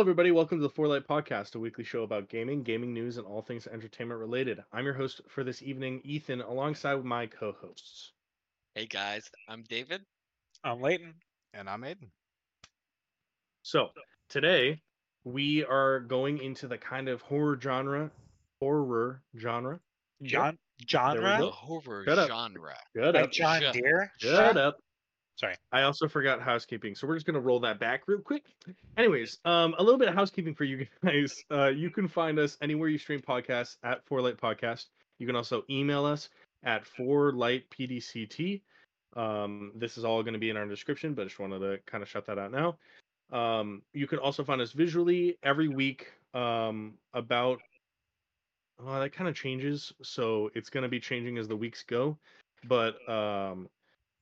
Hello, everybody. Welcome to the Forlight Podcast, a weekly show about gaming, gaming news, and all things entertainment related. I'm your host for this evening, Ethan, alongside my co-hosts. Hey guys, I'm David. I'm Leighton. And I'm Aiden. So today we are going into the kind of horror genre, horror genre. John genre. The horror Shut up. genre. Good like up. John Shut- Deere. Shut up. Sorry. I also forgot housekeeping, so we're just gonna roll that back real quick. Anyways, um, a little bit of housekeeping for you guys. Uh, you can find us anywhere you stream podcasts at Forlight Podcast. You can also email us at Four Light PDCT. Um, this is all going to be in our description, but I just wanted to kind of shut that out now. Um, you can also find us visually every week. Um, about uh, that kind of changes, so it's going to be changing as the weeks go. But um,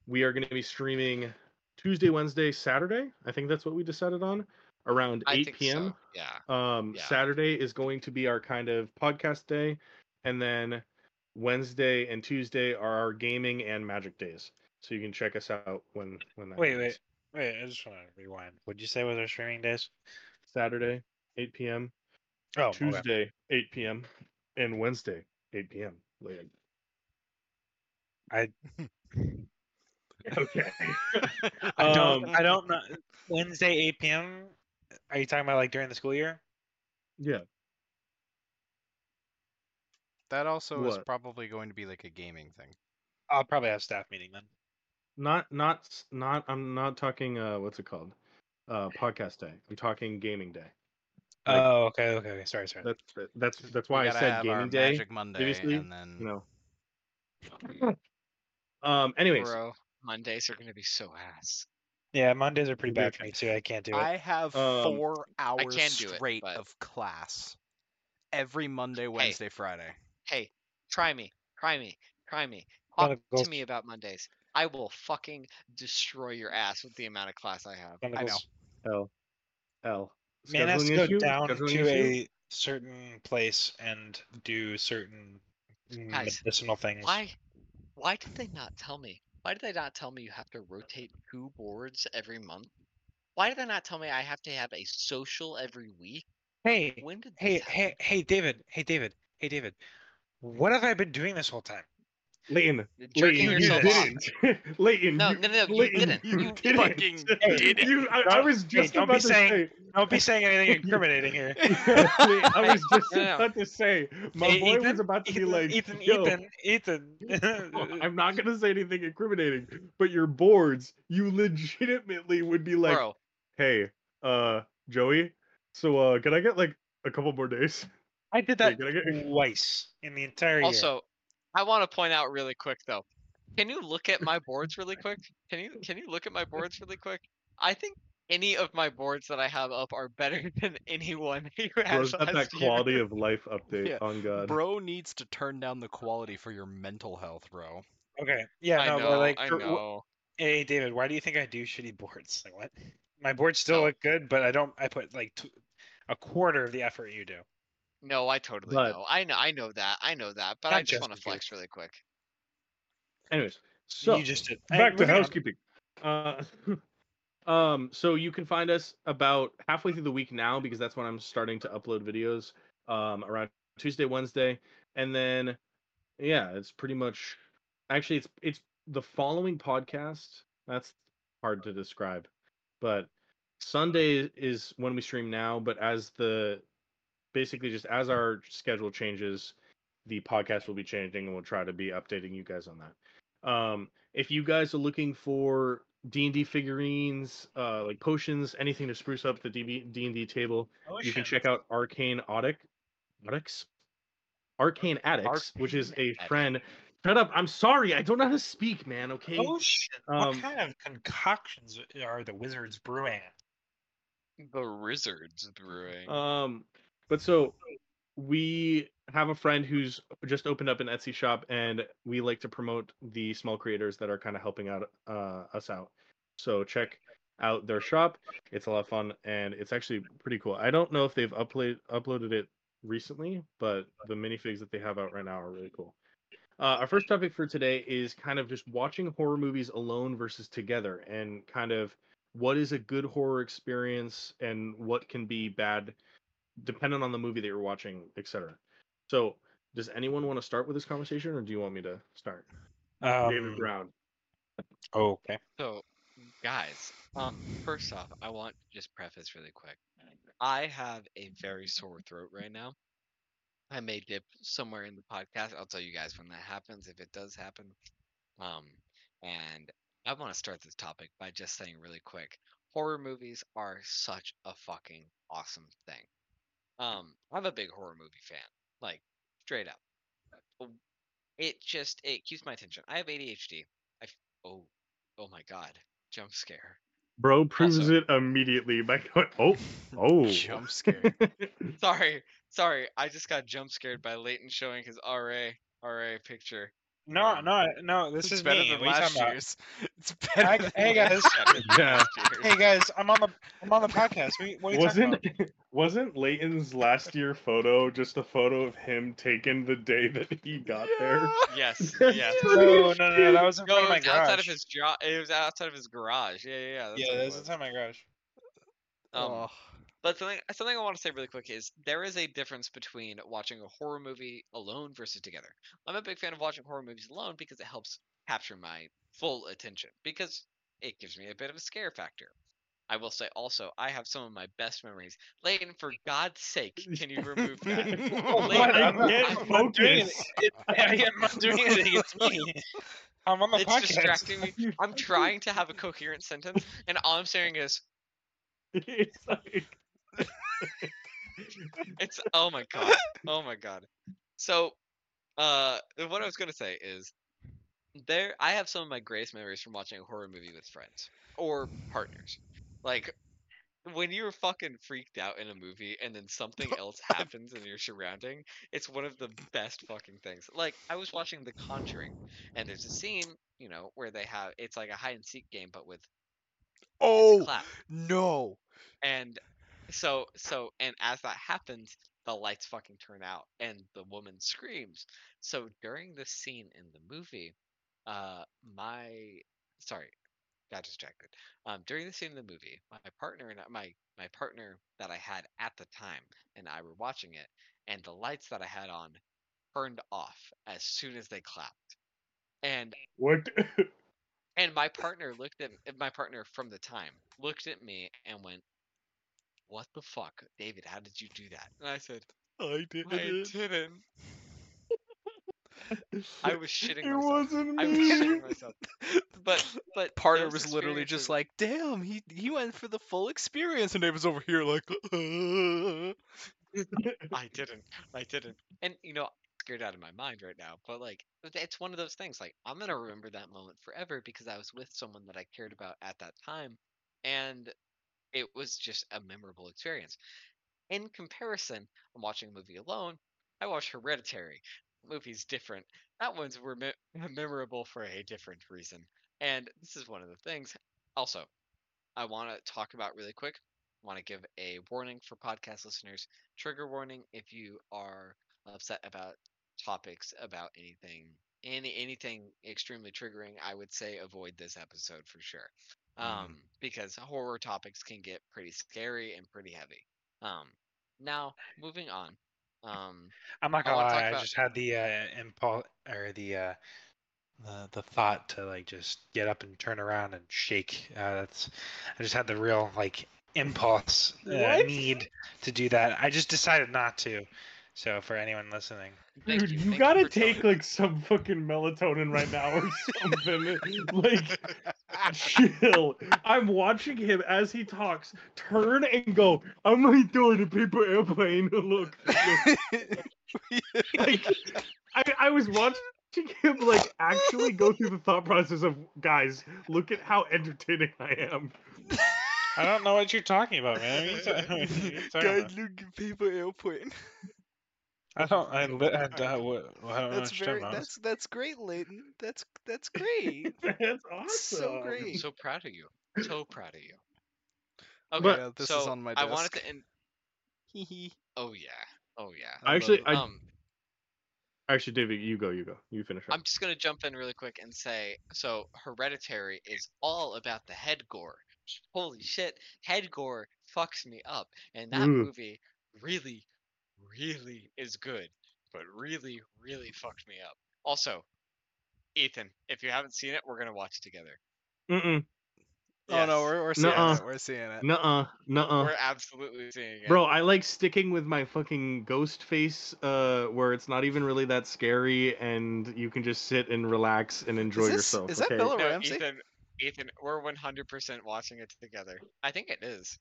we are going to be streaming Tuesday, Wednesday, Saturday. I think that's what we decided on around I 8 think p.m. so. Yeah. Um, Yeah. Saturday is going to be our kind of podcast day, and then Wednesday and Tuesday are our gaming and magic days. So you can check us out when when that Wait, happens. wait, wait. I just want to rewind. What'd you say was our streaming days? Saturday 8 p.m. Oh, okay. Tuesday 8 p.m. and Wednesday 8 p.m. Later. I Okay. I don't Um, I don't know. Wednesday 8 p.m. Are you talking about like during the school year? yeah. That also is What? probably going to be like a gaming thing. I'll probably have staff meeting then. Not not s- not. I'm not talking. Uh, what's it called? Uh, podcast day. I'm talking gaming day. Like- oh, okay, okay, okay. Sorry, sorry. That's that's that's We why I gotta said have our gaming day. Magic Monday, previously, and then You know. Um. Anyways, Bro, Mondays are gonna be so ass. Yeah, Mondays are pretty bad for me too. I can't do it. I have Um, four hours can do it, straight but- of class every Monday, Wednesday, Friday. Hey, try me, try me, try me. Talk go- to me about Mondays. I will fucking destroy your ass with the amount of class I have. Wanna I go know. L, Man has to Scheduling go issue? down Scheduling to issue? a certain place and do certain Guys, medicinal things. Why? Why did they not tell me? Why did they not tell me you have to rotate two boards every month? Why did they not tell me I have to have a social every week? Hey, When did hey, this hey, hey, David. Hey, David. Hey, David. What have I been doing this whole time? Leighton. Jerking Leighton, you didn't. Leighton. No, no, no, you Leighton, didn't. You, You didn't. fucking did it. You, I, I was just don't about to saying- say. Don't be saying anything incriminating here. I was just No, no. about to say. My Hey, boy was about to Ethan, be like, Ethan, Yo, Ethan, Ethan. I'm not gonna say anything incriminating, but your boards, you legitimately would be like, Bro, hey, uh, Joey, so uh, can I get like a couple more days? I did that can I get? twice in the entire year. Also, I want to point out really quick though. Can you look at my boards really quick? Can you can you look at my boards really quick? I think any of my boards that I have up are better than anyone you Bro's has got that last year. quality of life update Yeah, on God. Bro needs to turn down the quality for your mental health, bro. okay, yeah, I no, know, but like, I for- wh- know. hey, David, why do you think I do shitty boards? Like, what? My boards still No. look good, but I don't. I put like t- a quarter of the effort you do. No, I totally But- know. I know. I know that. I know that. But I just want to flex really quick. Anyways, so you just did. back to housekeeping. Uh, um, so you can find us about halfway through the week now because that's when I'm starting to upload videos. Um, around Tuesday, Wednesday, and then yeah, it's pretty much. Actually, it's it's the following podcast. That's hard to describe, but Sunday is when we stream now. But as the basically just as our schedule changes, the podcast will be changing, and we'll try to be updating you guys on that. Um, if you guys are looking for D and D figurines, uh, like potions, anything to spruce up the D and D table, you can check out Arcane Audic, Audix, Arcane Addicts, which is a Attic. friend. Shut up! I'm sorry, I don't know how to speak, man. Okay. Oh shit! Um, what kind of concoctions are the wizards brewing? The Wizards Brewing. Um, but so we have a friend who's just opened up an Etsy shop, and we like to promote the small creators that are kind of helping out uh, us out. So check out their shop; it's a lot of fun, and it's actually pretty cool. I don't know if they've upload uploaded it recently, but the minifigs that they have out right now are really cool. Uh, our first topic for today is kind of just watching horror movies alone versus together, and kind of what is a good horror experience and what can be bad depending on the movie that you're watching, etc. So, does anyone want to start with this conversation or do you want me to start? David Um, Brown. okay. So, guys, um, first off, I want to just preface really quick. I have a very sore throat right now. I may dip somewhere in the podcast. I'll tell you guys when that happens, if it does happen. Um, and I want to start this topic by just saying really quick, horror movies are such a fucking awesome thing. Um, I'm a big horror movie fan, like straight up. It just it keeps my attention. I have ADHD. I f- oh oh my god, jump scare. Bro proves Also- it immediately by going, oh, oh. Jump scare. Sorry, sorry, I just got jump scared by Leighton showing his RA RA picture. No, no, no. This it's is better me. than What last talking about? year's. It's Hi- better. than hey, guys. last year's. Yeah. Hey guys, I'm on the I'm on the podcast. What, are you- what are talking wasn't about? wasn't Leighton's last year photo just a photo of him taken the day that he got there? Yes, That's yes. No, no, no, no. That was in No, front it of my was outside of his jo- It was outside of his garage. Yeah, yeah, yeah. That's Yeah, that was was. inside my garage. Um, Oh, But something something I want to say really quick is there is a difference between watching a horror movie alone versus together. I'm a big fan of watching horror movies alone because it helps capture my full attention because it gives me a bit of a scare factor. I will say also I have some of my best memories. Leighton, for God's sake, can you remove that? Oh, Leighton, what? I I'm not- I'm not doing focus. it. It- I am not doing anything. It's me. I'm on the It's podcast. distracting me. I'm trying to have a coherent sentence, and all I'm saying is it's like It's oh my god. Oh my god. So uh what I was gonna say is there I have some of my greatest memories from watching a horror movie with friends or partners. Like when you're fucking freaked out in a movie and then something else happens in your surrounding, it's one of the best fucking things. Like I was watching The Conjuring and there's a scene, you know, where they have it's like a hide and seek game but with oh no! And so so and as that happens, the lights fucking turn out and the woman screams. So during this scene in the movie, uh my sorry, got distracted. Um during the scene in the movie, my partner and my my partner that I had at the time and I were watching it and the lights that I had on turned off as soon as they clapped. And what? and my partner looked at my partner from the time looked at me and went, "What the fuck, David? How did you do that?" And I said, I didn't. "I didn't. I was shitting It myself. wasn't me. I was shitting myself." But but Partner those was literally just like, "Damn, he he went for the full experience," and David's over here like, I didn't. I didn't. And you know, scared out of my mind right now. But like, it's one of those things. Like, I'm gonna remember that moment forever because I was with someone that I cared about at that time, and it was just a memorable experience. In comparison, I'm watching a movie alone. I watched Hereditary. The movie's different. That one's were me- memorable for a different reason. And this is one of the things. Also, I want to talk about really quick. Want to give a warning for podcast listeners trigger warning if you are upset about topics about anything any anything extremely triggering i would say avoid this episode for sure um because horror topics can get pretty scary and pretty heavy um now moving on um I'm not gonna wanna lie. I about- just had the uh, impulse or the uh, the the thought to like just get up and turn around and shake. Uh, that's I just had the real like impulse uh, need to do that. I just decided not to. So for anyone listening, Dude, you, you, gotta for take like some fucking melatonin right now or something. like, chill. I'm watching him as he talks turn and go. I'm like doing a paper airplane. Look, look. like, I, I was watching him like actually go through the thought process of guys. Look at how entertaining I am. I don't know what you're talking about, man. What are you ta- what are talking Guy about? Luke paper airplane. I don't. I, li- I, what, I don't know That's very. talking. That's that's great, Leighton. That's that's great. That's awesome. so i'm great. so proud of you so proud of you okay But- Yeah, this so is on my i wanted to end Hee hee. oh yeah oh yeah I Actually. I um actually, David, you go, you go, you finish up. I'm just gonna jump in really quick and say so Hereditary is all about the head gore. holy shit, head gore fucks me up, and that Mm. movie really, really is good, but really, really fucked me up. Also, Ethan, if you haven't seen it, we're gonna watch it together. Mm-mm. Oh no, we're, we're seeing Nuh-uh. it. We're seeing it. Nuh-uh. Nuh-uh. we're absolutely seeing it. Bro, I like sticking with my fucking ghost face, uh, where it's not even really that scary, and you can just sit and relax and enjoy this- yourself. is that okay? Bella- no, Ramsey? Ethan, Ethan, we're 100% watching it together. I think it is.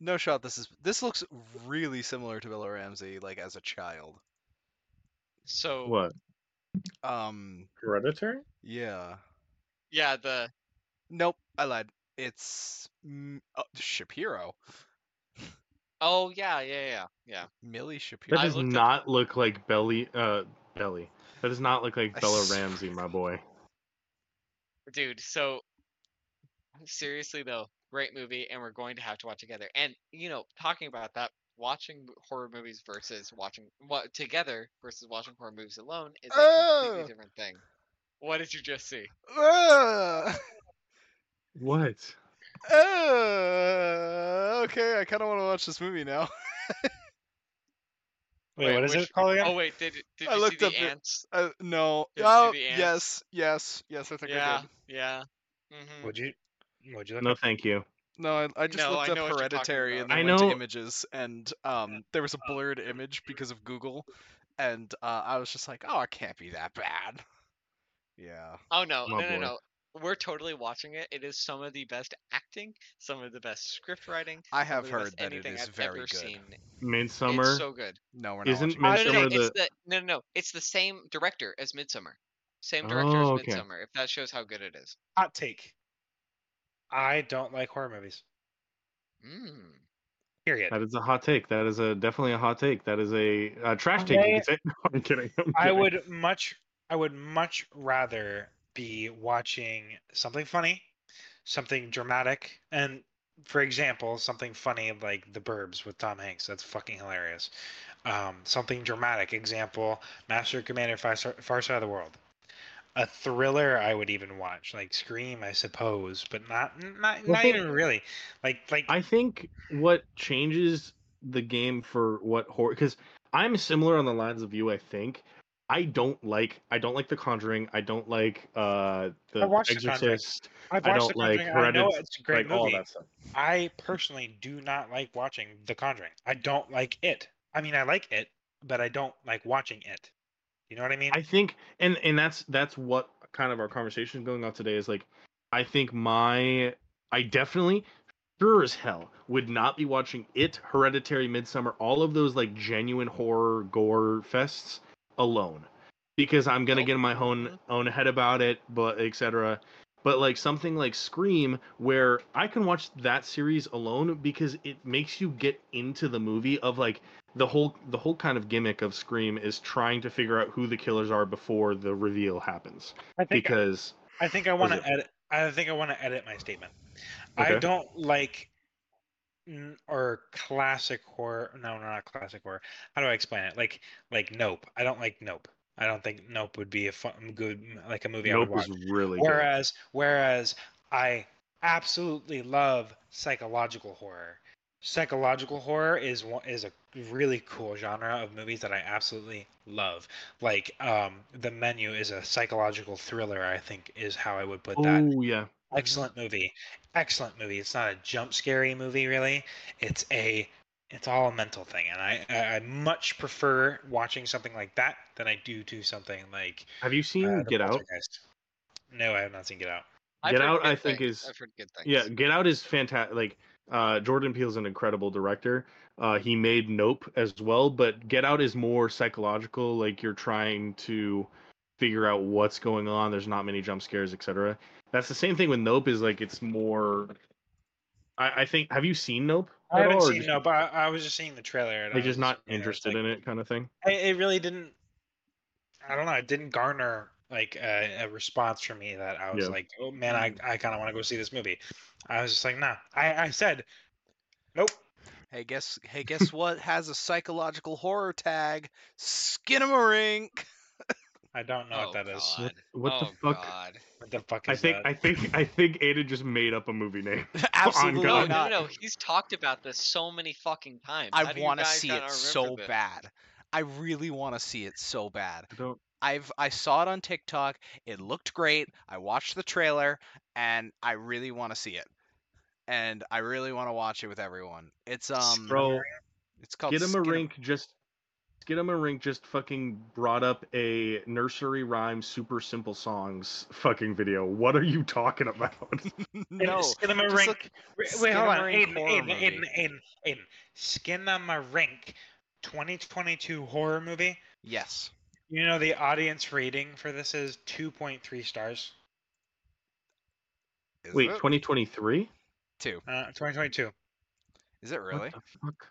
No shot. This is this looks really similar to Bella Ramsey, like as a child. So What? Um, Hereditary? yeah. yeah, the Nope, I lied. It's mm, oh, Shapiro. oh yeah, yeah, yeah, yeah. Milly Shapiro. That does looked up- not look like Belly. Uh, Belly. That does not look like I Bella s- Ramsey, my boy. dude so seriously though great movie and we're going to have to watch together and you know talking about that watching horror movies versus watching what together versus watching horror movies alone is a completely Oh. different thing what did you just see Ah! What? Uh, okay, I kind of want to watch this movie now. Wait, Wait, what is which- it called again? oh wait did did I looked see up the it. ants Uh, no. Did you see Oh, the ants? yes, yes, yes. I think I yeah did. yeah hmm Would you? Would you look No, up? thank you. No, I, I just No, looked I up know what you're talking Hereditary and then I went know- to images, and um, there was a blurred image because of Google, and uh, I was just like, oh, it can't be that bad. Yeah. oh no Oh, no no boy. no we're totally watching it it is some of the best acting some of the best script writing I have of heard that it anything is I've very ever good. seen. Midsommar. it's so good No, we're not Isn't watching. Oh, no, no, no, Midsommar it's the- the no, no, no. It's the same director as Midsommar. Same director Oh, as okay. Midsommar. If that shows how good it is. Hot take. I don't like horror movies. Mm. Period. That is a hot take. That is a definitely a hot take. That is a, uh trash take. You could say. No, I'm kidding. I'm I would much I would much rather be watching something funny, something dramatic, and for example, something funny like The Burbs with Tom Hanks. That's fucking hilarious. Um, something dramatic, example, Master Commander Far, Far Side of the World. A thriller I would even watch, like Scream, I suppose, but not not, Well, not think- even really. Like like I think what changes the game for what horror because I'm similar on the lines of you. I think I don't like I don't like The Conjuring. I don't like uh the watched The Exorcist. I've I don't The like Conjuring. I know it's a great like all movie. that stuff. I personally do not like watching The Conjuring. I don't like it. I mean, I like it, but I don't like watching it. You know what I mean? I think, and and that's that's what kind of our conversation going on today is like, I think my I definitely sure as hell would not be watching it, Hereditary, Midsommar, all of those like genuine horror gore fests alone, because I'm gonna get in my own Mhm. own head about it, but etc. But like something like Scream, where I can watch that series alone because it makes you get into the movie of like the whole the whole kind of gimmick of Scream is trying to figure out who the killers are before the reveal happens. I think Because I think I want to edit. I think I want to edit my statement. Okay. I don't like or classic horror. No, not classic horror. How do I explain it? Like like Nope. I don't like Nope. I don't think Nope would be a fun, good like a movie I Nope would watch. is really good. Whereas, whereas I absolutely love psychological horror. Psychological horror is one, is a really cool genre of movies that I absolutely love. Like, um, The Menu is a psychological thriller. I think is how I would put that. Oh yeah. Excellent movie. Excellent movie. It's not a jump scary movie, really. It's a it's all a mental thing, and I I I much prefer watching something like that than I do to something like Have you seen uh, Get Out? Poltergeist. No, I have not seen Get Out. I've Get Out, good I think, things. is- I've heard good things. Yeah, Get Out is fantastic. Like uh, Jordan Peele's an incredible director. Uh, he made Nope as well, but Get Out is more psychological. Like you're trying to figure out what's going on. There's not many jump scares, etc. That's the same thing with Nope. Is like it's more. I, I think. Have you seen Nope? I haven't seen just- no, but I, I was just seeing the trailer. And I Like was just not you know, interested like- in it, kind of thing. I, it really didn't. I don't know. It didn't garner like a, a response from me that I was Yeah. like, oh man, I, I kind of want to go see this movie. I was just like, nah. I, I said, nope. Hey, guess hey, guess what has a psychological horror tag? Skinamarink. I don't know oh what that is. God. What oh the fuck? God. What the fuck I is think that? I think I think Ada just made up a movie name. Absolutely No, God. no, not. no. He's talked about this so many fucking times. I How do you want to see it so this? bad. I really want to see it so bad. I I've I saw it on TikTok. It looked great. I watched the trailer and I really want to see it. And I really want to watch it with everyone. It's um Bro, it's called get him a Skin- rink. Just get him a rink. Just fucking brought up a nursery rhyme, super simple songs fucking video. What are you talking about? no. Skinamarink. just look- Wait, wait, hold on. Skinamarink Aiden, horror Aiden, Aiden, movie. Aiden, Aiden. Skinamarink 2022 horror movie. Yes. You know the audience rating for this is 2.3 stars. Is Wait, it? 2023? two. Uh, 2022. Is it really? What the fuck?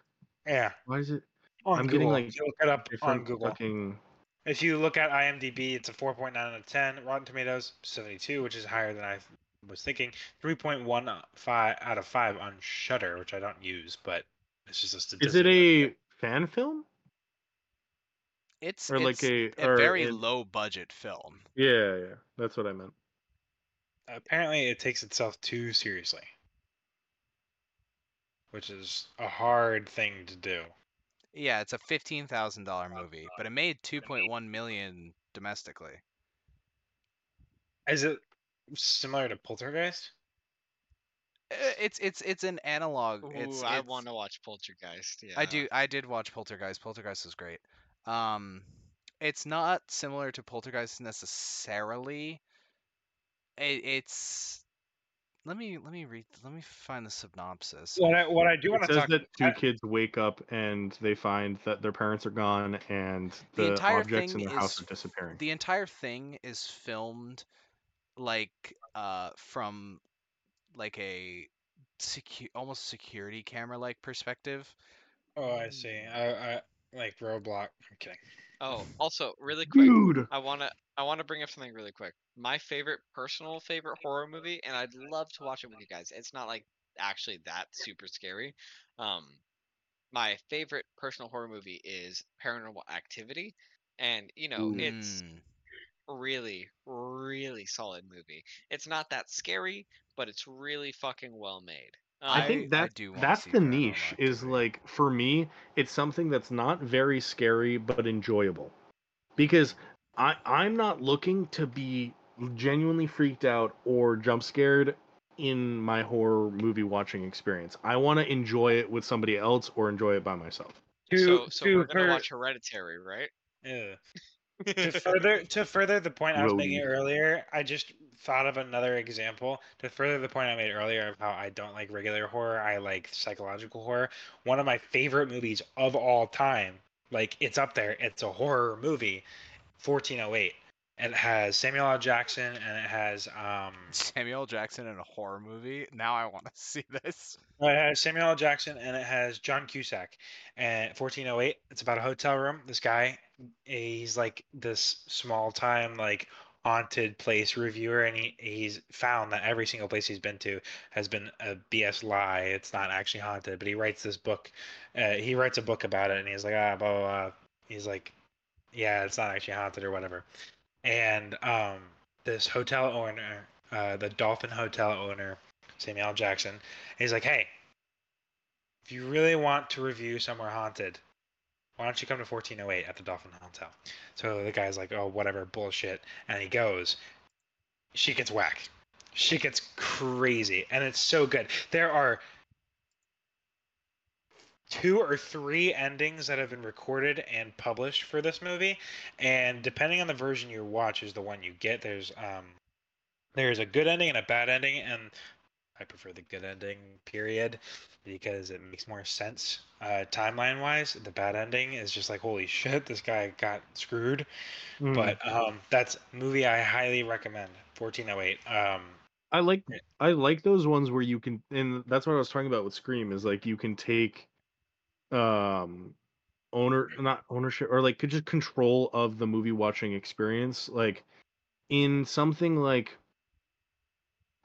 Yeah. Why is it On I'm Google. getting, like, If you look it up on Google. fucking? If you look at IMDb, it's a 4.9 out of 10. Rotten Tomatoes 72, which is higher than I was thinking. 3.15 out of 5 on Shudder, which I don't use, but it's just a statistic. Is it a fan film It's or like it's a or very it- low budget film. Yeah, yeah, that's what I meant. Apparently, it takes itself too seriously, which is a hard thing to do. Yeah, it's a fifteen thousand dollar movie, but it made two point one million domestically. Is it similar to Poltergeist? Uh, It's it's it's an analog. Ooh, it's, I it's- want to watch Poltergeist. Yeah. I do. I did watch Poltergeist. Poltergeist is great. Um, it's not similar to Poltergeist necessarily. It, it's. Let me let me read. Let me find the synopsis. What I, what I do want It to says talk that two I- kids wake up and they find that their parents are gone and The the, entire objects in thing their house is are disappearing. The entire thing is filmed like uh from like a secu- almost security camera like perspective. Oh, I see. I, I like Roblox. I'm kidding. Oh, also, really quick. Dude, I wanna I wanna bring up something really quick. My favorite personal favorite horror movie, and I'd love to watch it with you guys. It's not like actually that super scary. Um, my favorite personal horror movie is Paranormal Activity, and you know it's Mm. really really solid movie. It's not that scary, but it's really fucking well made. I think I that do that's the niche. Is like for me, it's something that's not very scary but enjoyable, because I I'm not looking to be genuinely freaked out or jump scared in my horror movie watching experience. I want to enjoy it with somebody else or enjoy it by myself. To, so so to we're gonna watch Hereditary, right? yeah. To further to further the point I was making earlier, I just thought of another example. To further the point I made earlier of how I don't like regular horror, I like psychological horror. One of my favorite movies of all time, like it's up there. It's a horror movie, 1408. It has Samuel L. Jackson and it has um Samuel L. Jackson in a horror movie. Now I want to see this. It has Samuel L. Jackson and it has John Cusack. And 1408, it's about a hotel room. This guy, he's like this small time like haunted place reviewer, and he he's found that every single place he's been to has been a BS lie. It's not actually haunted. But he writes this book. Uh, he writes a book about it, and he's like, ah, blah blah. blah. He's like, yeah, it's not actually haunted or whatever. And um, this hotel owner, uh, the Dolphin Hotel owner, Samuel. Jackson, he's like, hey, if you really want to review somewhere haunted, why don't you come to 1408 at the Dolphin Hotel? So the guy's like, oh, whatever, bullshit. And he goes. She gets whack. She gets crazy. And it's so good. There are two or three endings that have been recorded and published for this movie. And depending on the version you watch, is the one you get. There's um, there's a good ending and a bad ending, and I prefer the good ending. Period, because it makes more sense uh, timeline wise. The bad ending is just like holy shit, this guy got screwed. Mm. But um, that's movie I highly recommend. 1408. Um, I like I like those ones where you can and that's what I was talking about with Scream is like you can take um owner not ownership or like just control of the movie watching experience like in something like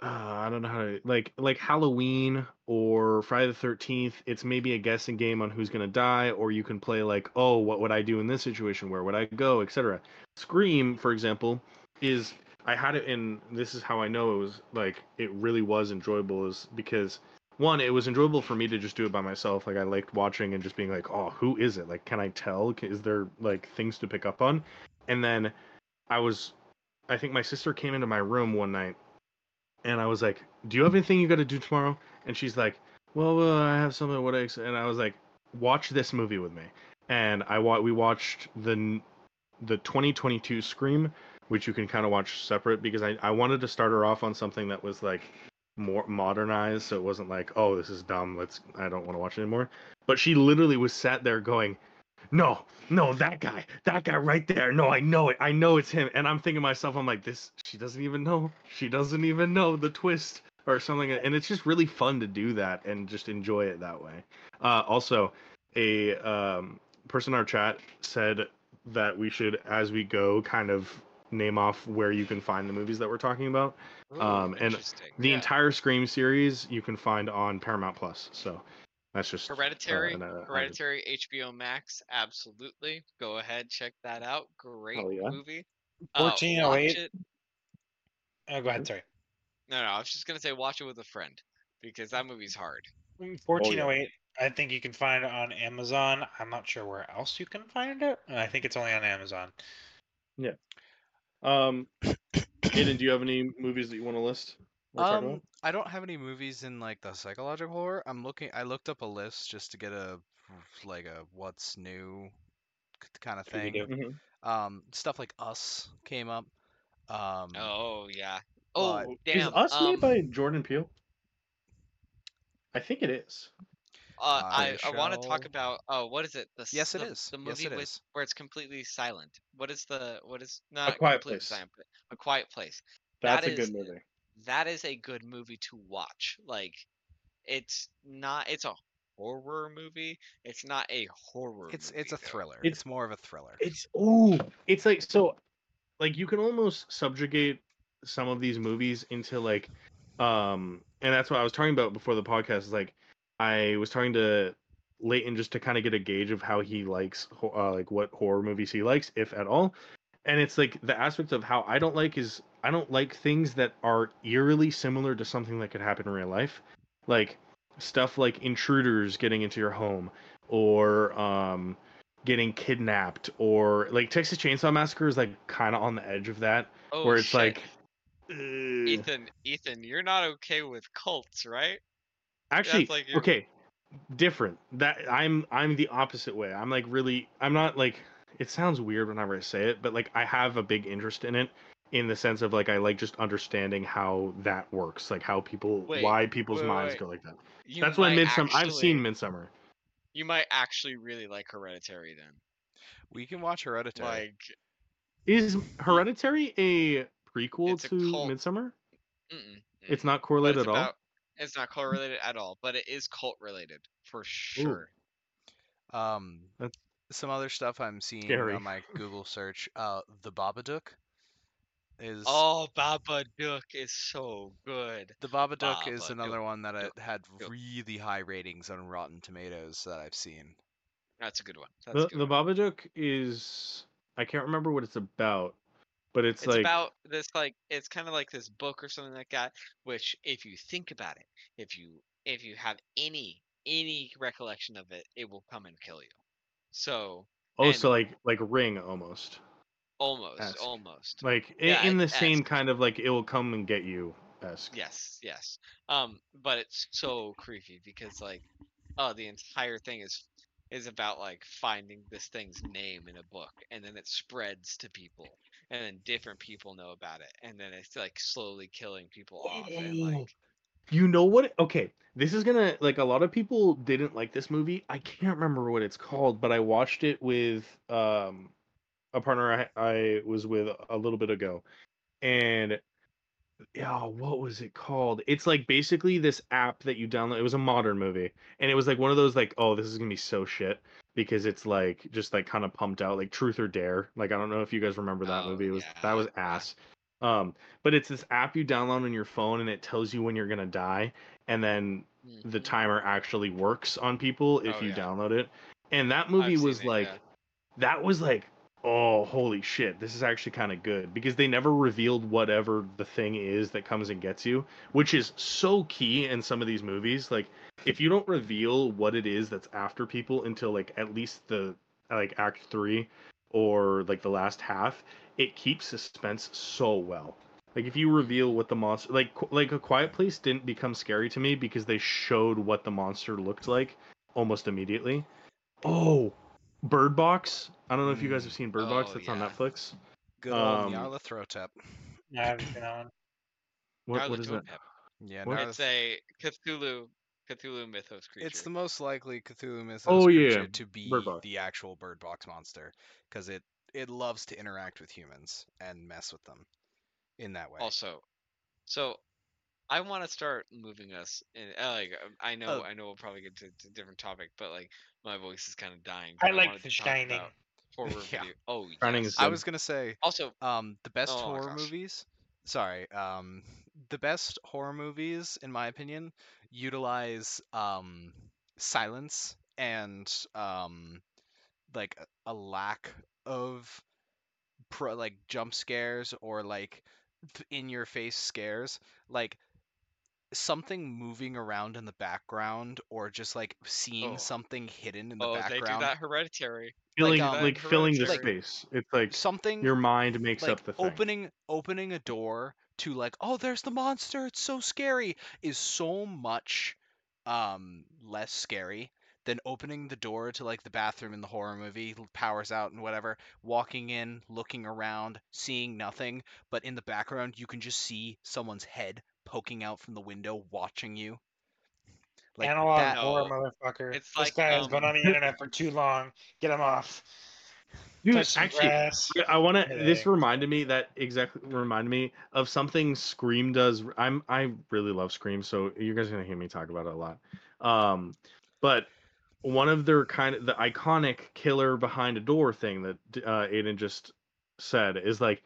uh, I don't know how to like like Halloween or Friday the Thirteenth. It's maybe a guessing game on who's gonna die, or you can play like, oh, what would I do in this situation? Where would I go, etc. Scream, for example, is I had it in. This is how I know it was like it really was enjoyable, is because one, it was enjoyable for me to just do it by myself. Like I liked watching and just being like, oh, who is it? Like, can I tell? Is there like things to pick up on? And then I was, I think my sister came into my room one night and I was like, "Do you have anything you got to do tomorrow?" And she's like, "Well, uh, I have something. What?" I ex-" And I was like, "Watch this movie with me." And I wa- we watched the the 2022 Scream, which you can kind of watch separate because I I wanted to start her off on something that was like more modernized, so it wasn't like, "Oh, this is dumb. Let's I don't want to watch it anymore." But she literally was sat there going, no, no, that guy, that guy right there. No, I know it. I know it's him. And I'm thinking to myself, I'm like, this, she doesn't even know. She doesn't even know the twist or something. And it's just really fun to do that and just enjoy it that way. Uh, also, a um, person in our chat said that we should, as we go, kind of name off where you can find the movies that we're talking about. Ooh, Um, and. The yeah. entire Scream series you can find on Paramount Plus. So that's just uh, Hereditary, an, uh, Hereditary, HBO Max, absolutely. Go ahead, check that out. Great Hell yeah. movie. Uh, 1408. watch Oh, go ahead. Sorry. No, no, I was just gonna say watch it with a friend because that movie's hard. 1408. I think you can find it on Amazon. I'm not sure where else you can find it. I think it's only on Amazon. Um, Aiden, do you have any movies that you want to list? Um. I don't have any movies in like the psychological horror. I'm looking. I looked up a list just to get a like a what's new kind of thing. Scooby-Doo. Mhm. Um, stuff like Us came up. Um, Oh yeah. But- Oh damn. Is Us um, made by Jordan Peele? I think it is. Uh, I, I I want to talk about oh what is it the Yes, it the, is. the Yes, movie it with is. where it's completely silent what is the what is not a Quiet Place. silent but a quiet place That's That a good movie. that is a good movie to watch like it's not it's a horror movie it's not a horror it's movie, it's a thriller. It's- It's, more of a thriller. It's ooh, it's like so, like you can almost subjugate some of these movies into like, um, and that's what I was talking about before the podcast. Is like, I was talking to Leighton just to kind of get a gauge of how he likes, uh, like what horror movies he likes, if at all. And it's like the aspect of how I don't like is I don't like things that are eerily similar to something that could happen in real life, like stuff like intruders getting into your home or um getting kidnapped or like Texas Chainsaw Massacre is like kind of on the edge of that oh, where it's shit. like ugh. ethan ethan you're not okay with cults right actually like okay different. That I'm I'm the opposite way. I'm like really I'm not like it sounds weird whenever I say it but like I have a big interest in it in the sense of like I like just understanding how that works like how people Wait, why people's wait, minds wait. go like that. You that's why might midsommar I've seen midsommar. You might actually really like hereditary then. We can watch Hereditary. like is hereditary a prequel It's a to cult. midsommar? Mm-mm, it's not correlated it's at all? about- It's not cult related at all, but it is cult related for sure. Um, That's some other stuff I'm seeing scary. on my Google search. Uh, the Babadook is Oh, Babadook is so good. the Babadook is another Babadook, one that I had dook. really high ratings on Rotten Tomatoes that I've seen. That's a good one. That's the a good the one. Babadook is I can't remember what it's about, but it's, It's like about this like it's kind of like this book or something like that. Which, if you think about it, if you if you have any any recollection of it, it will come and kill you. So oh, so like like Ring almost, almost, Esque. almost. like in, Yeah, in the esque. same kind of like it will come and get you esque. Yes, yes. Um, but it's so creepy because like, oh, the entire thing is is about like finding this thing's name in a book, and then it spreads to people, and then different people know about it, and then it's like slowly killing people off, and like, You know what? Okay, this is gonna like a lot of people didn't like this movie. I can't remember what it's called, but I watched it with um a partner I, I was with a little bit ago, and yeah, what was it called? It's like basically this app that you download. It was a modern movie, and it was like one of those like, oh, this is gonna be so shit because it's like just like kind of pumped out, like Truth or Dare. Like I don't know if you guys remember that Oh, movie. It was yeah, that was ass. Um, but it's this app you download on your phone and it tells you when you're gonna die, and then the Mhm. timer actually works on people if Oh, you yeah. download it. And that I've movie seen was it, like yeah. that was like oh holy shit. This is actually kind of good because they never revealed whatever the thing is that comes and gets you which is so key in some of these movies. Like if you don't reveal what it is that's after people until like at least the like act 3 or like the last half it keeps suspense so well. Like if you reveal what the monster like like a quiet place didn't become scary to me because they showed what the monster looked like almost immediately. Oh bird box i don't know if you guys have seen bird box Oh, that's on netflix Good old Um, Nyarlathotep. I haven't seen that one. what, what is that Nyarlathotep. Yeah, What? It's a Cthulhu Cthulhu mythos creature. It's the most likely Cthulhu mythos Oh, yeah, creature to be the actual bird box monster because it it loves to interact with humans and mess with them in that way. also. So, I want to start moving us in. uh, Like, um, I know, Oh. I know, we'll probably get to, to a different topic, but like, my voice is kind of dying. I but like The Shining. about Horror Yeah. video. Oh, Shining yes. is I was gonna say Also, um the best Oh horror gosh. movies. Sorry, um the best horror movies in my opinion utilize um silence and um like a, a lack of pro like jump scares or like in your face scares like something moving around in the background or just like seeing Oh. something hidden in the oh, they do background that hereditary. filling um, like filling the Hereditary. space it's like something your mind makes like up the thing opening opening a door to like oh there's the monster it's so scary is so much um less scary than opening the door to like the bathroom in the horror movie powers out and whatever walking in looking around seeing nothing but in the background you can just see someone's head poking out from the window watching you like Analog that horror, No, motherfucker. it's this like, guy has been um, on the internet for too long. Get him off. Dude, actually grass. I want to. This reminded me that exactly reminded me of something Scream does. I'm I really love Scream, so you guys are gonna hear me talk about it a lot. Um, but one of their kind of the iconic killer behind a door thing that uh, Aiden just said is like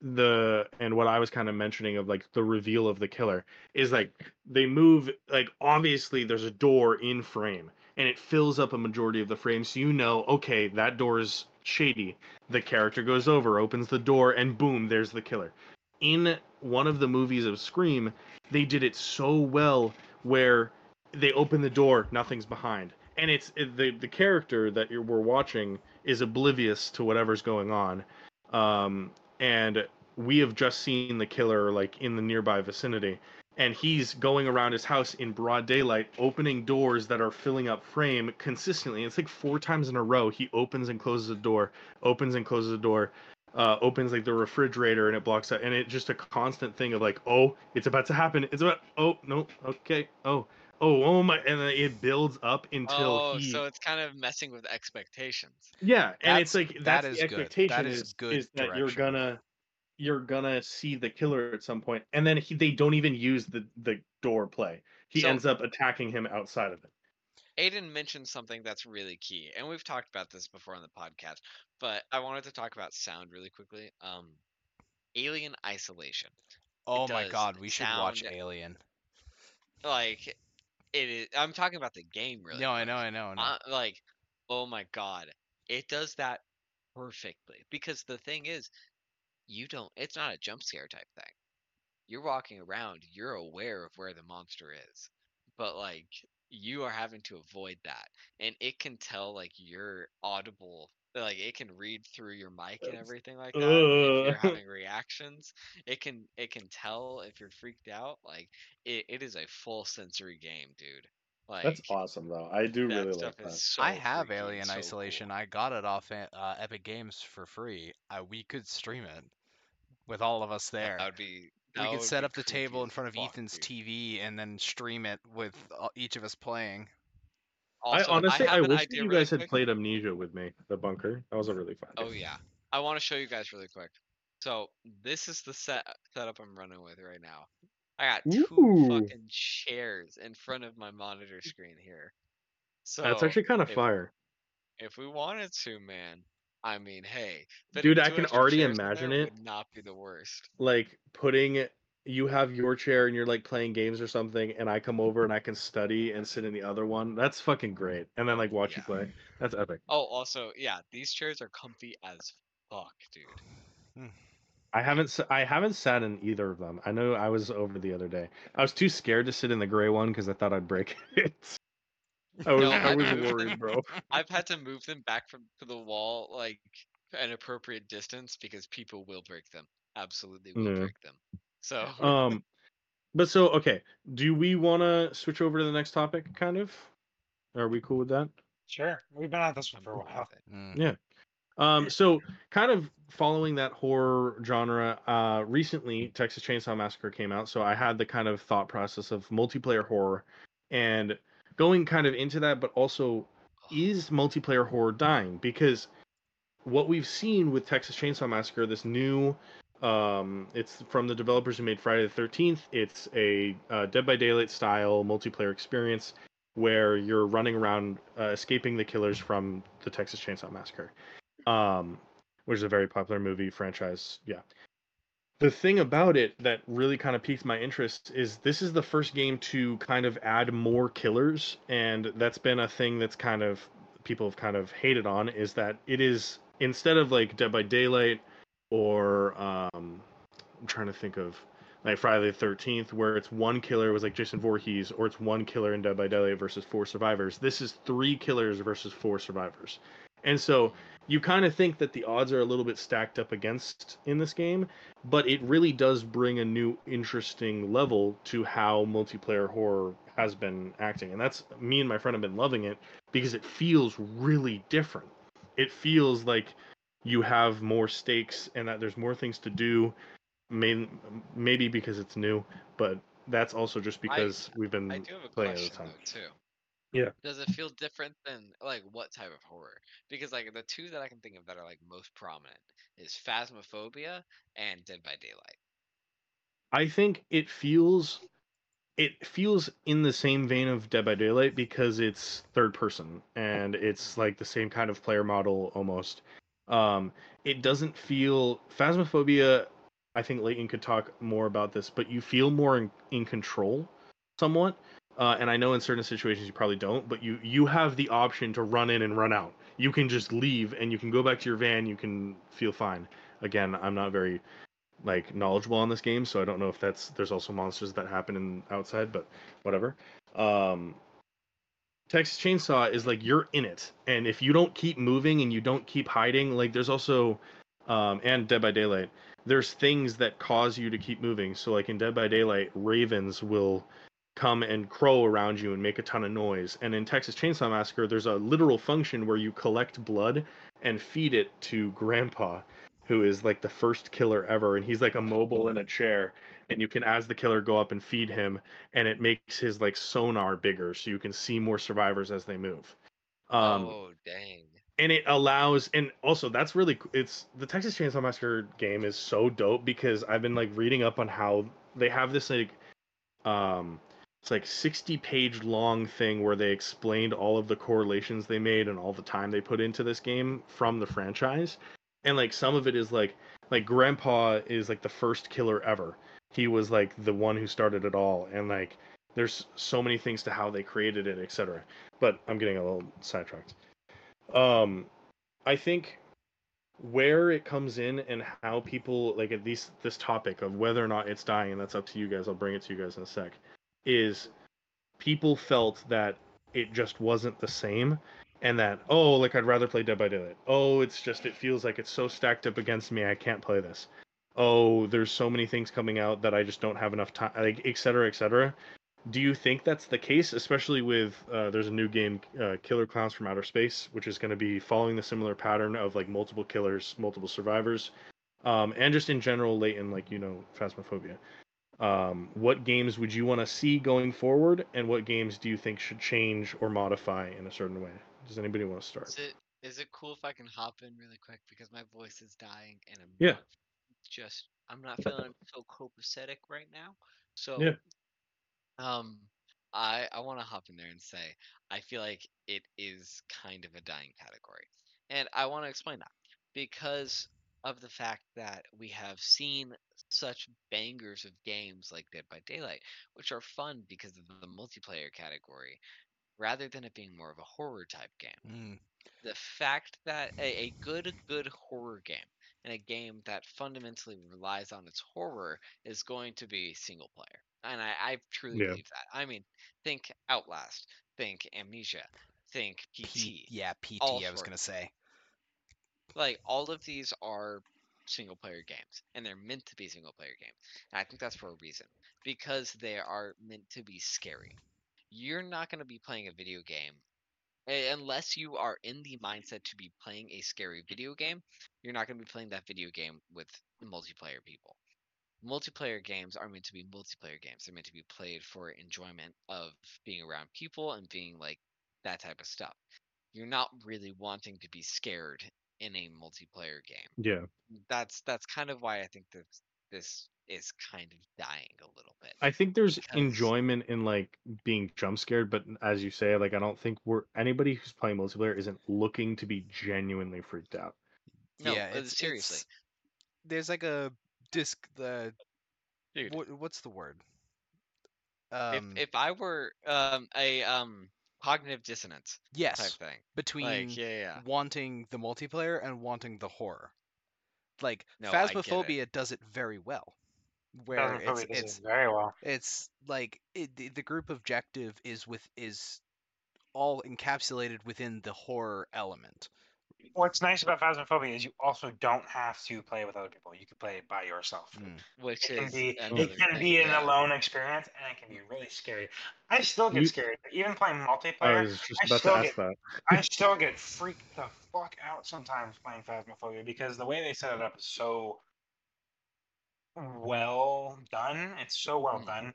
the and what I was kind of mentioning of like the reveal of the killer is like they move like obviously there's a door in frame and it fills up a majority of the frame so you know okay that door is shady. The character goes over opens the door and boom there's the killer. In one of the movies of scream they did it so well where they open the door nothing's behind. And it's it, the the character that we're watching is oblivious to whatever's going on. Um and we have just seen the killer like in the nearby vicinity. And he's going around his house in broad daylight opening doors that are filling up frame consistently. It's like four times in a row he opens and closes a door opens and closes a door uh, opens like the refrigerator and it blocks out. And it's just a constant thing of like oh it's about to happen. It's about oh no okay oh oh oh my and then it builds up until Oh, he so it's kind of messing with expectations. yeah, and it's like that that's is the good. That expectation is is, good is that you're gonna you're gonna see the killer at some point, and then he, they don't even use the the door play. He So- ends up attacking him outside of it. Aiden mentioned something that's really key, and we've talked about this before on the podcast, but I wanted to talk about sound really quickly. Um, alien isolation. oh my god we should watch alien Like, it is. I'm talking about the game, really. no i know i know i know Uh, like, oh my god, it does that perfectly. Because the thing is, you don't. It's not a jump scare type thing. You're walking around. You're aware of where the monster is, but like you are having to avoid that, and it can tell like you're audible. Like it can read through your mic and everything like that. If you're having reactions, it can it can tell if you're freaked out. Like it, it is a full sensory game, dude. Like That's awesome, though. I do really like that. is so I have freaky and Alien so Isolation. cool. I got it off uh, Epic Games for free. Uh, we could stream it with all of us there. That would be. we could set up the table in front of Ethan's dude. TV and then stream it with uh, each of us playing. Also, I honestly, I, an wish you really guys had quick. played Amnesia with me, the bunker. That was a really fun. Oh game. yeah, I want to show you guys really quick. So this is the set setup I'm running with right now. I got two Ooh. fucking chairs in front of my monitor screen here. So That's actually kind of if- fire. if we wanted to, man, I mean, hey, Dude, I can already imagine it. Would not be the worst. like putting you have your chair and you're like playing games or something and i come over and i can study and sit in the other one that's fucking great and then like watch you play that's epic Oh, also, yeah, these chairs are comfy as fuck, dude. Hmm. i haven't I haven't sat in either of them i know i was over the other day i was too scared to sit in the gray one because i thought i'd break it i was, No, I I was worried them. bro I've had to move them back from to the wall like an appropriate distance because people will break them. Absolutely will Yeah. break them. So um but so okay do we want to switch over to the next topic kind of are we cool with that Sure. We've been at this one for a while. it. Mm. Um, so kind of following that horror genre, uh, recently Texas Chainsaw Massacre came out, so I had the kind of thought process of multiplayer horror and going kind of into that, but also is multiplayer horror dying? Because what we've seen with Texas Chainsaw Massacre, this new, um, it's from the developers who made Friday the Thirteenth. It's a uh, Dead by Daylight style multiplayer experience where you're running around uh, escaping the killers from the Texas Chainsaw Massacre, um, which is a very popular movie franchise. Yeah. The thing about it that really kind of piqued my interest is this is the first game to kind of add more killers, and that's been a thing that's kind of people have kind of hated on is that it is instead of like Dead by Daylight or um, I'm trying to think of like Friday the Thirteenth, where it's one killer was like Jason Voorhees, or it's one killer in Dead by Daylight versus four survivors. This is three killers versus four survivors, and so you kind of think that the odds are a little bit stacked up against in this game, but it really does bring a new interesting level to how multiplayer horror has been acting, and that's me and my friend have been loving it because it feels really different. It feels like you have more stakes and that there's more things to do main, maybe because it's new, but that's also just because we've been I do have a playing it at the question time. though too. Yeah. Does it feel different than like what type of horror? Because like the two that I can think of that are like most prominent is Phasmophobia and Dead by Daylight. I think it feels it feels in the same vein of Dead by Daylight because it's third person and it's like the same kind of player model almost. Um, it doesn't feel Phasmophobia. I think Leighton could talk more about this, but you feel more in, in control, somewhat. Uh, and I know in certain situations you probably don't, but you you have the option to run in and run out. You can just leave and you can go back to your van. You can feel fine. Again, I'm not very like knowledgeable on this game, so I don't know if that's there's also monsters that happen in outside, but whatever. Um, Texas Chainsaw is like you're in it, and if you don't keep moving and you don't keep hiding, like there's also, um, and Dead by Daylight, there's things that cause you to keep moving. So like in Dead by Daylight, ravens will come and crow around you and make a ton of noise. And in Texas Chainsaw Massacre, there's a literal function where you collect blood and feed it to Grandpa, who is like the first killer ever, and he's like a mobile in a chair. And you can, as the killer, go up and feed him, and it makes his like sonar bigger, so you can see more survivors as they move. Um, oh dang. and it allows and also that's really it's the texas chainsaw massacre game is so dope because i've been like reading up on how they have this like um it's like 60 page long thing where they explained all of the correlations they made and all the time they put into this game from the franchise and like some of it is like like grandpa is like the first killer ever he was like the one who started it all and like there's so many things to how they created it etc but i'm getting a little sidetracked. Um i think where it comes in and how people like at least this topic of whether or not it's dying and that's up to you guys i'll bring it to you guys in a sec is people felt that it just wasn't the same and that oh like i'd rather play dead by daylight. Oh it's just it feels like it's so stacked up against me i can't play this oh there's so many things coming out that i just don't have enough time like et cetera et cetera. Do you think that's the case especially with uh, there's a new game uh, killer clowns from outer space which is going to be following the similar pattern of like multiple killers multiple survivors um, and just in general Leighton, like you know phasmophobia. Um, what games would you want to see going forward and what games do you think should change or modify in a certain way? Does anybody want to start? Is it is it cool if I can hop in really quick? Because my voice is dying and I'm Yeah. Just I'm not feeling so copacetic right now. So Yeah. um I I want to hop in there and say I feel like it is kind of a dying category. And I want to explain that. because of the fact that we have seen such bangers of games like Dead by Daylight, which are fun because of the multiplayer category, rather than it being more of a horror type game. Mm, The fact that a, a good, good horror game and a game that fundamentally relies on its horror is going to be single player. And I, I truly Yeah. believe that. I mean, think Outlast, think Amnesia, think PT. P- yeah, PT. I was gonna say. like all of these are single player games and they're meant to be single player games and i think that's for a reason because they are meant to be scary you're not going to be playing a video game Eh, unless you are in the mindset to be playing a scary video game you're not going to be playing that video game with multiplayer people multiplayer games are meant to be multiplayer games they're meant to be played for enjoyment of being around people and being like that type of stuff you're not really wanting to be scared in a multiplayer game. Yeah. That's that's kind of why I think that this is kind of dying a little bit. I think there's Because- enjoyment in like being jump scared, but as you say, like I don't think we're anybody who's playing multiplayer isn't looking to be genuinely freaked out. No, yeah, it's, seriously. it's- there's like a disc. The Dude, what, what's the word? if Um, if I were um a um cognitive dissonance type yes, thing, between like yeah, yeah, yeah. wanting the multiplayer and wanting the horror. Like No, I get it. Phasmophobia does it very well. Where it's it's very well. it's like it, the, the group objective is with is all encapsulated within the horror element. What's nice about Phasmophobia is you also don't have to play with other people. You can play it by yourself. Mm. which It can is be it can thing, be an yeah. alone experience and it can be really scary. I still get You- scared. Even playing I multiplayer, was just I about to still ask get- that. I still get freaked the fuck out sometimes playing Phasmophobia because the way they set it up is so well done. It's so well Mm. done.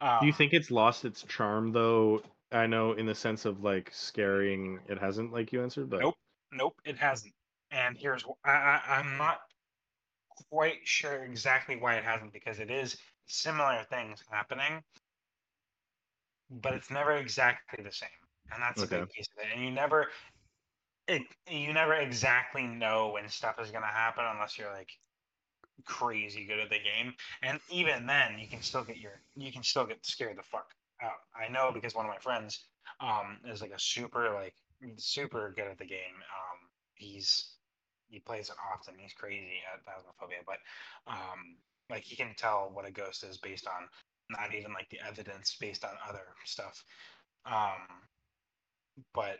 Um, Do you think it's lost its charm though? I know in the sense of like scaring, it hasn't, like you answered, but Nope. Nope, it hasn't. And here's I, I I'm not quite sure exactly why it hasn't because it is similar things happening, but it's never exactly the same, and that's a big piece of it. And you never it you never exactly know when stuff is gonna happen unless you're like crazy good at the game. And even then, you can still get your you can still get scared the fuck out. I know because one of my friends um is like a super like super good at the game. Um, he's he plays it often. He's crazy at Phasmophobia, but um, like he can tell what a ghost is based on not even like the evidence based on other stuff. Um, but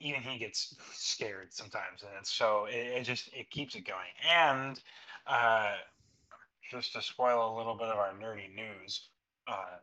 even he gets scared sometimes, and it's so it, it just it keeps it going. And uh, just to spoil a little bit of our nerdy news, uh,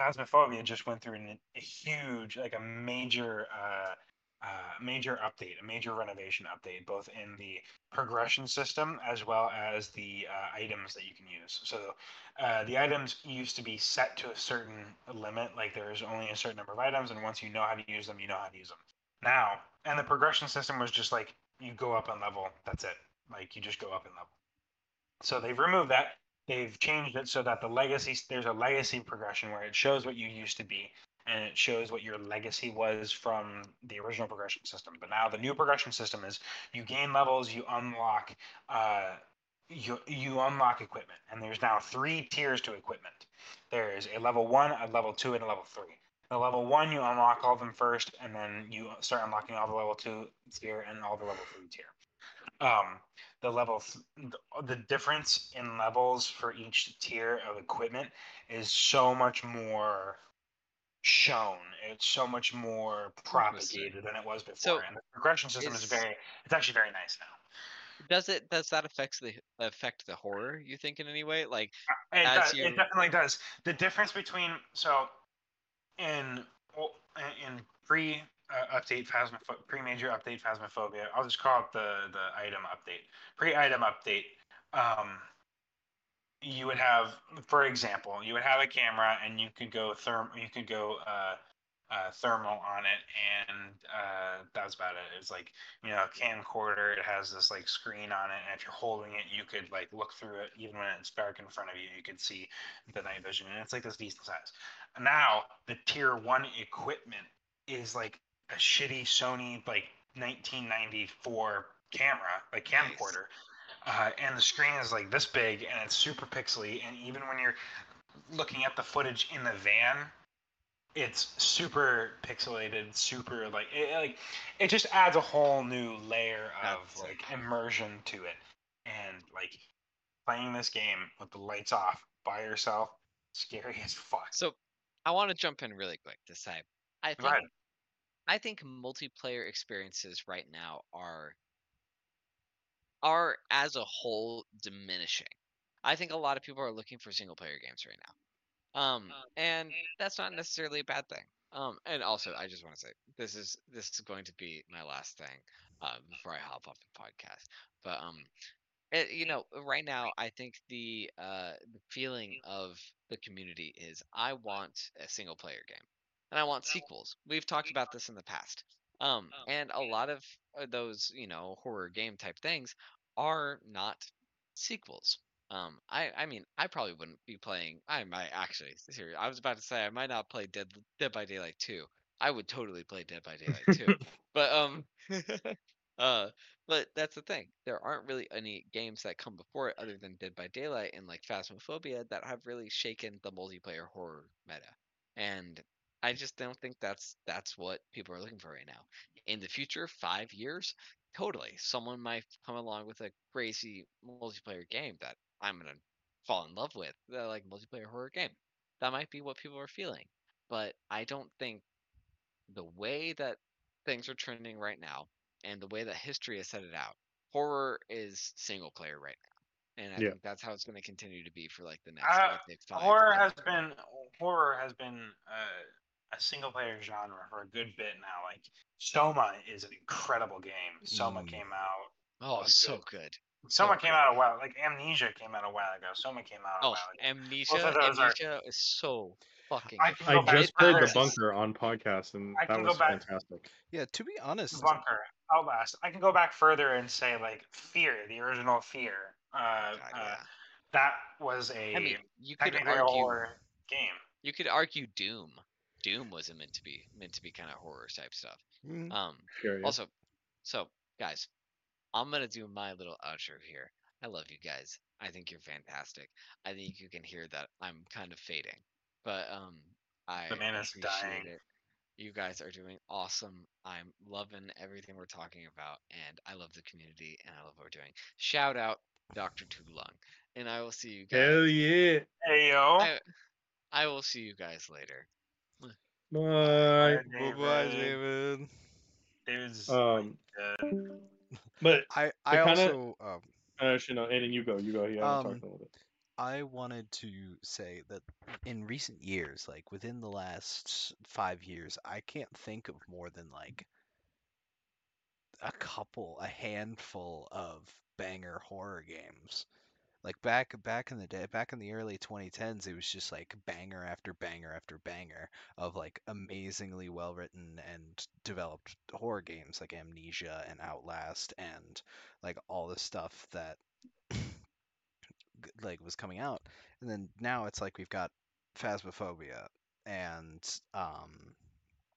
Phasmophobia just went through an, a huge, like a major, uh, uh, major update, a major renovation update, both in the progression system as well as the uh, items that you can use. So uh, the items used to be set to a certain limit, like there is only a certain number of items, and once you know how to use them, you know how to use them. Now, and the progression system was just like you go up in level, that's it. Like you just go up in level. So they've removed that. They've changed it so that the legacy there's a legacy progression where it shows what you used to be and it shows what your legacy was from the original progression system. But now the new progression system is you gain levels you unlock uh, you you unlock equipment. And there's now three tiers to equipment. There is a level one a level two and a level three. The level one you unlock all of them first and then you start unlocking all the level two tier and all the level three tier um, the level th- the difference in levels for each tier of equipment is so much more shown it's so much more propagated than it was before So, and the progression system is, very it's actually very nice now Does it does that affect the affect the horror? You think in any way? Like it, As does, you- it definitely does the difference between so in in pre uh, update phasmoph- pre major update phasmophobia i'll just call it the the item update pre item update um you would have for example you would have a camera and you could go therm you could go uh uh, thermal on it, and uh, that's about it. It's like you know, a camcorder. It has this like screen on it, and if you're holding it, you could like look through it, even when it's dark in front of you. You could see the night vision, and it's like this decent size. Now the tier one equipment is like a shitty Sony like 1994 camera, like camcorder, uh, and the screen is like this big and it's super pixely. And even when you're looking at the footage in the van, it's super pixelated, super like it, like it just adds a whole new layer of like immersion to it. And like playing this game with the lights off by yourself, scary as fuck. So I want to jump in really quick to say I think. I think multiplayer experiences right now are are as a whole diminishing. I think a lot of people are looking for single player games right now. Um and that's not necessarily a bad thing. Um and also I just want to say this is this is going to be my last thing uh, before I hop off the podcast. But um it, you know, right now I think the uh the feeling of the community is I want a single player game and I want sequels. We've talked about this in the past. Um, and a lot of uh, those, you know, horror game type things are not sequels. Um, I, I mean, I probably wouldn't be playing. I might actually. Seriously, I was about to say I might not play Dead Dead by Daylight 2. I would totally play Dead by Daylight 2. but um, uh, but that's the thing. There aren't really any games that come before it other than Dead by Daylight and like Phasmophobia that have really shaken the multiplayer horror meta. And I just don't think that's that's what people are looking for right now. In the future, five years, totally, someone might come along with a crazy multiplayer game that I'm gonna fall in love with, like multiplayer horror game. That might be what people are feeling, but I don't think the way that things are trending right now and the way that history has set it out, horror is single player right now, and I Yeah. think that's how it's going to continue to be for like the next Uh, I'd five. horror to- has been horror has been uh, a single player genre for a good bit now. Like Soma is an incredible game. Soma Mm. came out. oh, was so good. good. Soma So came good. out a while. Like Amnesia came out a while ago. Soma came out a Oh, while ago. Amnesia! of those are- Amnesia is so fucking. I I just played the bunker on podcast, and I that can go was back- fantastic. Yeah, to be honest, Bunker, Outlast. I can go back further and say like Fear, the original Fear. Uh, God, uh, that was a I mean, you could a argue. horror game. You could argue Doom. Doom wasn't meant to be meant to be kind of horror type stuff. mm, Um. Sure, yeah. Also, so guys, I'm gonna do my little outro here. I love you guys. I think you're fantastic. I think you can hear that I'm kind of fading, but um, I The man is dying. it. You guys are doing awesome. I'm loving everything we're talking about, and I love the community, and I love what we're doing. Shout out Dr. Tulung, and I will see you guys. Hell yeah! Hey yo. I, I will see you guys later. Bye. bye-bye, David. David's Um, good. but I I kinda- also um, actually, no, Aiden, you go, you go. Yeah, Um, talking a little bit. I wanted to say that in recent years, like within the last five years, I can't think of more than like a couple, a handful of banger horror games. Like back back in the day, back in the early 2010s, it was just like banger after banger after banger of like amazingly well written and developed horror games like Amnesia and Outlast and like all the stuff that like was coming out. And then now it's like we've got Phasmophobia and um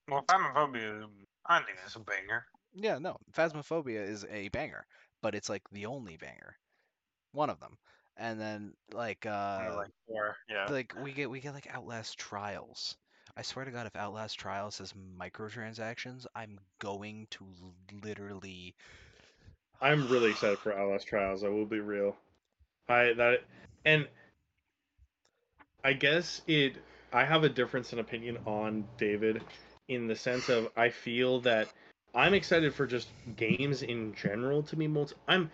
Well, Phasmophobia, I think it's a banger. yeah, no, Phasmophobia is a banger, but it's like the only banger. One of them. And then like uh like four. Yeah. like we get we get like Outlast Trials. I swear to God, if Outlast Trials has microtransactions, I'm going to literally I'm really excited for Outlast Trials. I will be real. I that and I guess it. I have a difference in opinion on David, in the sense of I feel that I'm excited for just games in general to be multi. I'm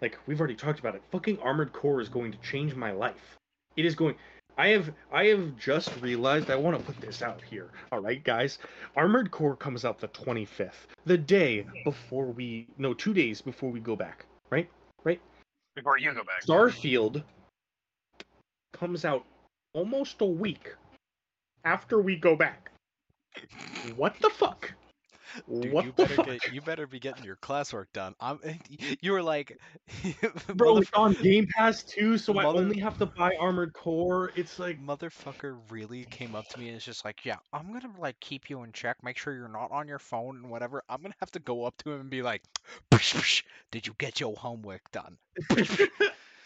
like we've already talked about it. Fucking Armored Core is going to change my life. It is going. I have I have just realized I want to put this out here. All right, guys. Armored Core comes out the 25th, the day before we no, 2 days before we go back, right? Right? Before you go back. Starfield comes out almost a week after we go back. What the fuck? Dude, what you the better fuck? get you better be getting your classwork done. I'm you were like Bro, it's on Game Pass too, so I only have to buy Armored Core. It's like motherfucker really came up to me and is just like, "Yeah, I'm going to like keep you in check, make sure you're not on your phone and whatever." I'm going to have to go up to him and be like, "Psh, psh, "Did you get your homework done?"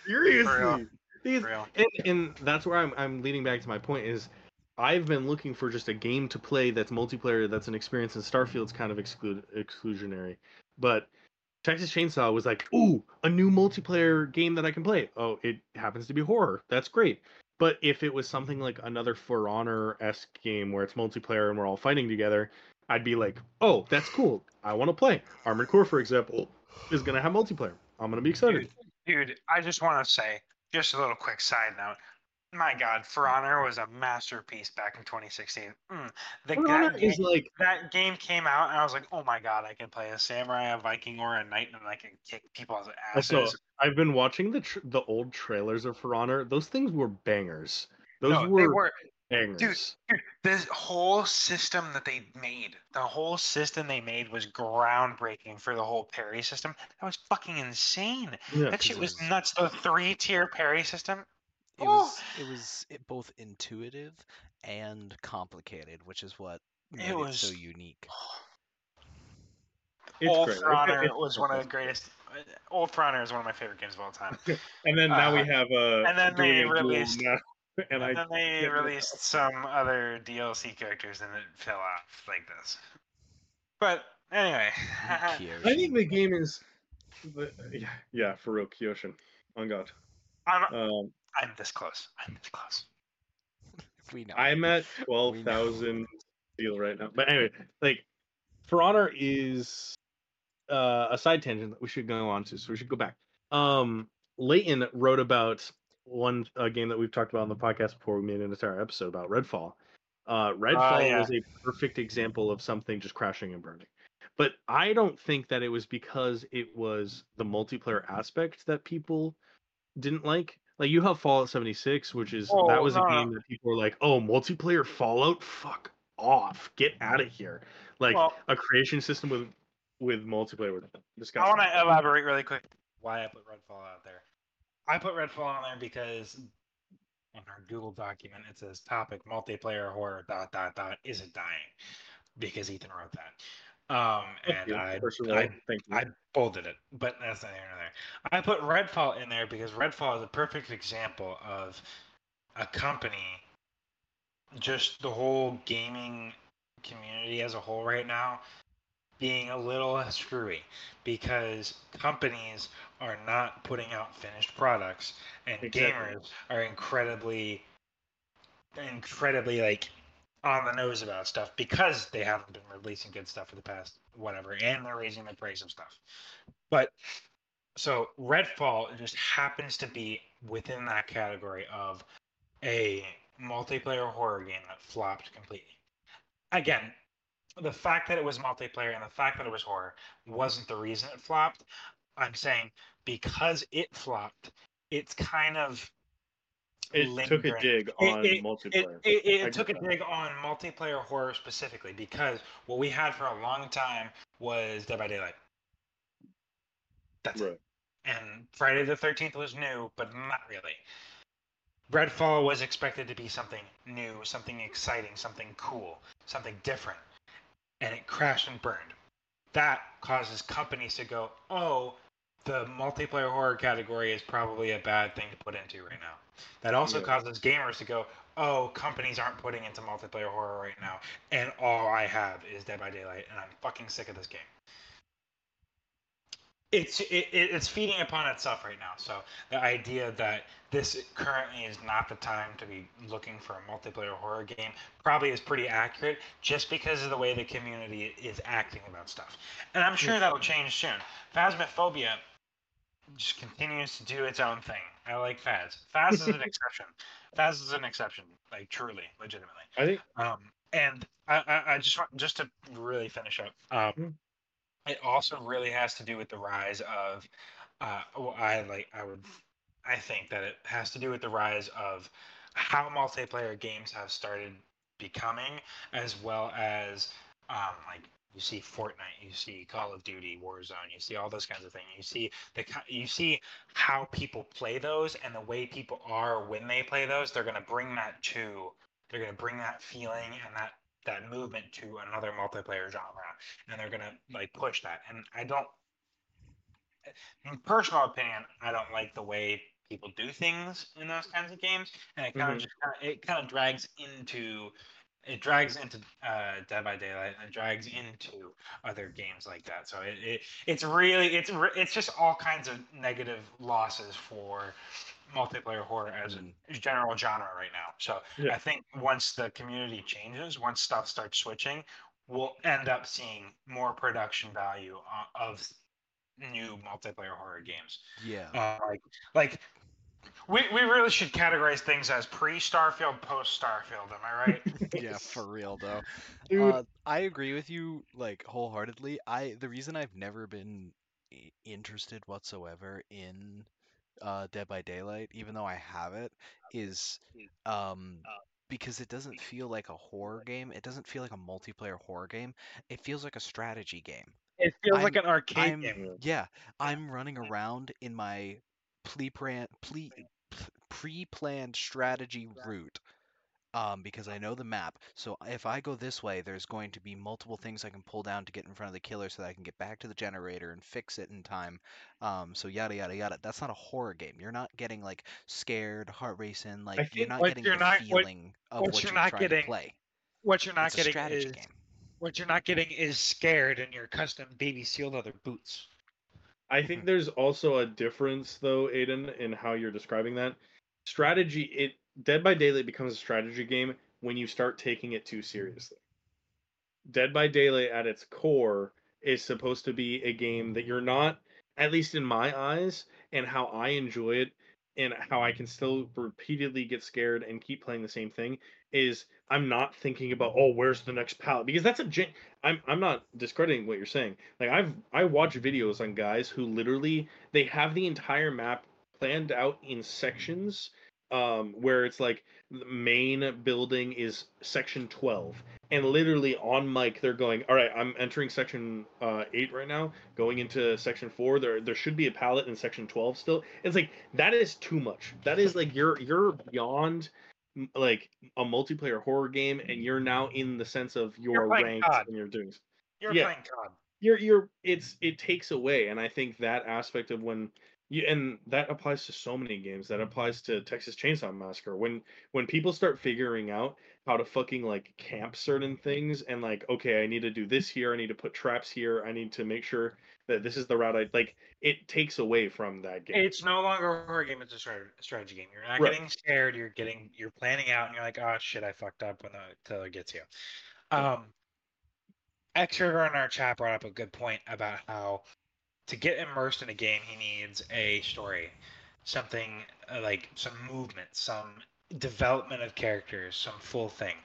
seriously. These- Real. and, and that's where I'm I'm leading back to my point is I've been looking for just a game to play that's multiplayer that's an experience and Starfield's kind of exclude exclusionary. But Texas Chainsaw was like, "Ooh, a new multiplayer game that I can play." Oh, it happens to be horror. That's great. But if it was something like another For Honor esque game where it's multiplayer and we're all fighting together, I'd be like, "Oh, that's cool. I want to play." Armored Core, for example, is gonna have multiplayer. I'm gonna be excited. Dude, I just want to say, just a little quick side note. My God, For Honor was a masterpiece back in 2016. Mm, the, For that, Honor game, is like that game came out, and I was like, oh my God, I can play a samurai, a Viking, or a knight, and I can kick people's asses. Also, I've been watching the tr- the old trailers of For Honor. Those things were bangers. Those no, were, they were bangers. Dude, this whole system that they made, the whole system they made was groundbreaking for the whole parry system. That was fucking insane. Yeah. That shit was was- nuts. The three tier parry system. It Oh. was it was it both intuitive and complicated, which is what made it, was- so unique. It's Old great. For It's- it's was one of the greatest. uh, Old For Honor is one of my favorite games of all time. And then now we uh, have uh, and then they Doing a Duel released- now, and I then they yeah. released some other DLC characters, and it fell off like this. But anyway, I think the game is, the, yeah, yeah, for real, Kyoshin, on God. I'm, Um, I'm this close. I'm this close. we know. I'm at twelve thousand steel right now. But anyway, like, For Honor is uh, a side tangent that we should go on to, so we should go back. Um, Leighton wrote about one uh, game that we've talked about on the podcast before. We made an entire episode about Redfall. Uh, Redfall yeah. was a perfect example of something just crashing and burning. But I don't think that it was because it was the multiplayer aspect that people didn't like. Like you have Fallout 76, which is oh, that Oh, was no, a game that people were like, "Oh, multiplayer Fallout, fuck off, get out of here!" Like Well- a creation system with with multiplayer with I want to elaborate really quick why I put Redfall out there. I put Redfall on there because on our Google document it says topic multiplayer horror dot dot dot isn't dying because Ethan wrote that. Um, and I, I. I bolded it, but that's not here nor there. I put Redfall in there because Redfall is a perfect example of a company, just the whole gaming community as a whole right now, being a little screwy because companies are not putting out finished products and Exactly. gamers are incredibly incredibly like on the nose about stuff because they haven't been releasing good stuff for the past whatever and they're raising the price of stuff. But so redfall just happens to be within that category of a multiplayer horror game that flopped completely. Again the fact that it was multiplayer and the fact that it was horror wasn't the reason it flopped. I'm saying because it flopped it's kind of it took a dig on it- it, multiplayer. it, it, took a that. dig on multiplayer horror specifically because what we had for a long time was Dead by Daylight. That's it. Right. And Friday the 13th was new, but not really. Redfall was expected to be something new, something exciting, something cool, something different. And it crashed and burned. That causes companies to go, oh, the multiplayer horror category is probably a bad thing to put into right now. That also Yeah. causes gamers to go, oh, companies aren't putting into multiplayer horror right now, and all I have is Dead by Daylight, and I'm fucking sick of this game. It's it, it- it's feeding upon itself right now. So the idea that this currently is not the time to be looking for a multiplayer horror game probably is pretty accurate, just because of the way the community is acting about stuff. And I'm sure that'll change soon. Phasmophobia just continues to do its own thing. I like Phaz. Phaz is an exception. Phaz is an exception, like truly, legitimately. I think Um, and I, I, I just want just to really finish up. Um, Mm. It also really has to do with the rise of. Uh, well, I like. I would. I think that it has to do with the rise of how multiplayer games have started becoming, as well as um, like You see Fortnite, you see Call of Duty, Warzone, you see all those kinds of things. You see the you see how people play those and the way people are when they play those. They're gonna bring that to they're gonna bring that feeling and that that movement to another multiplayer genre, and they're gonna like push that. And I don't, in personal opinion, I don't like the way people do things in those kinds of games, and it kind of Mhm. just kinda, it kind of drags into it drags into uh, Dead by Daylight and it drags into other games like that. So it, it it's really it's re- it's just all kinds of negative losses for multiplayer horror as a general genre right now. So Yeah. I think once the community changes, once stuff starts switching, we'll end up seeing more production value of new multiplayer horror games. Yeah. Uh, like like we, we really should categorize things as pre Starfield, post Starfield. Am I right? yeah, for real though. Uh, I agree with you like wholeheartedly. I the reason I've never been interested whatsoever in uh, Dead by Daylight, even though I have it, is um because it doesn't feel like a horror game. It doesn't feel like a multiplayer horror game. It feels like a strategy game. it feels like I'm- an arcade I'm game. yeah, I'm running around in my pre-planned pre-planned strategy route um, because I know the map. So if I go this way, there's going to be multiple things I can pull down to get in front of the killer so that I can get back to the generator and fix it in time. Um, so yada yada yada. That's not a horror game. You're not getting like scared, heart racing. Like you're not getting you're the not- what- feeling of what what you're you're, not trying getting to play. What you're not it's a getting strategy is game. what you're not getting is scared in your custom baby seal leather boots. I think there's also a difference though, Aiden, in how you're describing that. Strategy it Dead by Daylight becomes a strategy game when you start taking it too seriously. Dead by Daylight at its core is supposed to be a game that you're not, at least in my eyes, and how I enjoy it and how I can still repeatedly get scared and keep playing the same thing is I'm not thinking about oh where's the next pallet because that's a gen- I'm I'm not discrediting what you're saying. Like I've I watch videos on guys who literally they have the entire map planned out in sections um where it's like the main building is section 12 and literally on mic they're going all right i'm entering section uh, 8 right now going into section 4 there there should be a pallet in section 12 still it's like that is too much that is like you're you're beyond like a multiplayer horror game and you're now in the sense of your COD. and you're doing You're Yeah. playing COD. you're you're it's it takes away and i think that aspect of when you and that applies to so many games that applies to texas chainsaw massacre when when people start figuring out how to fucking like camp certain things and like okay i need to do this here i need to put traps here i need to make sure that this is the route i like it takes away from that game It's no longer a horror game; it's a strategy game. You're not Right. getting scared. You're getting you're planning out, and you're like, "Oh shit, I fucked up." When the killer gets you. Um, Exeter in our chat brought up a good point about how to get immersed in a game, he needs a story, something uh, like some movement, some development of characters, some full thing.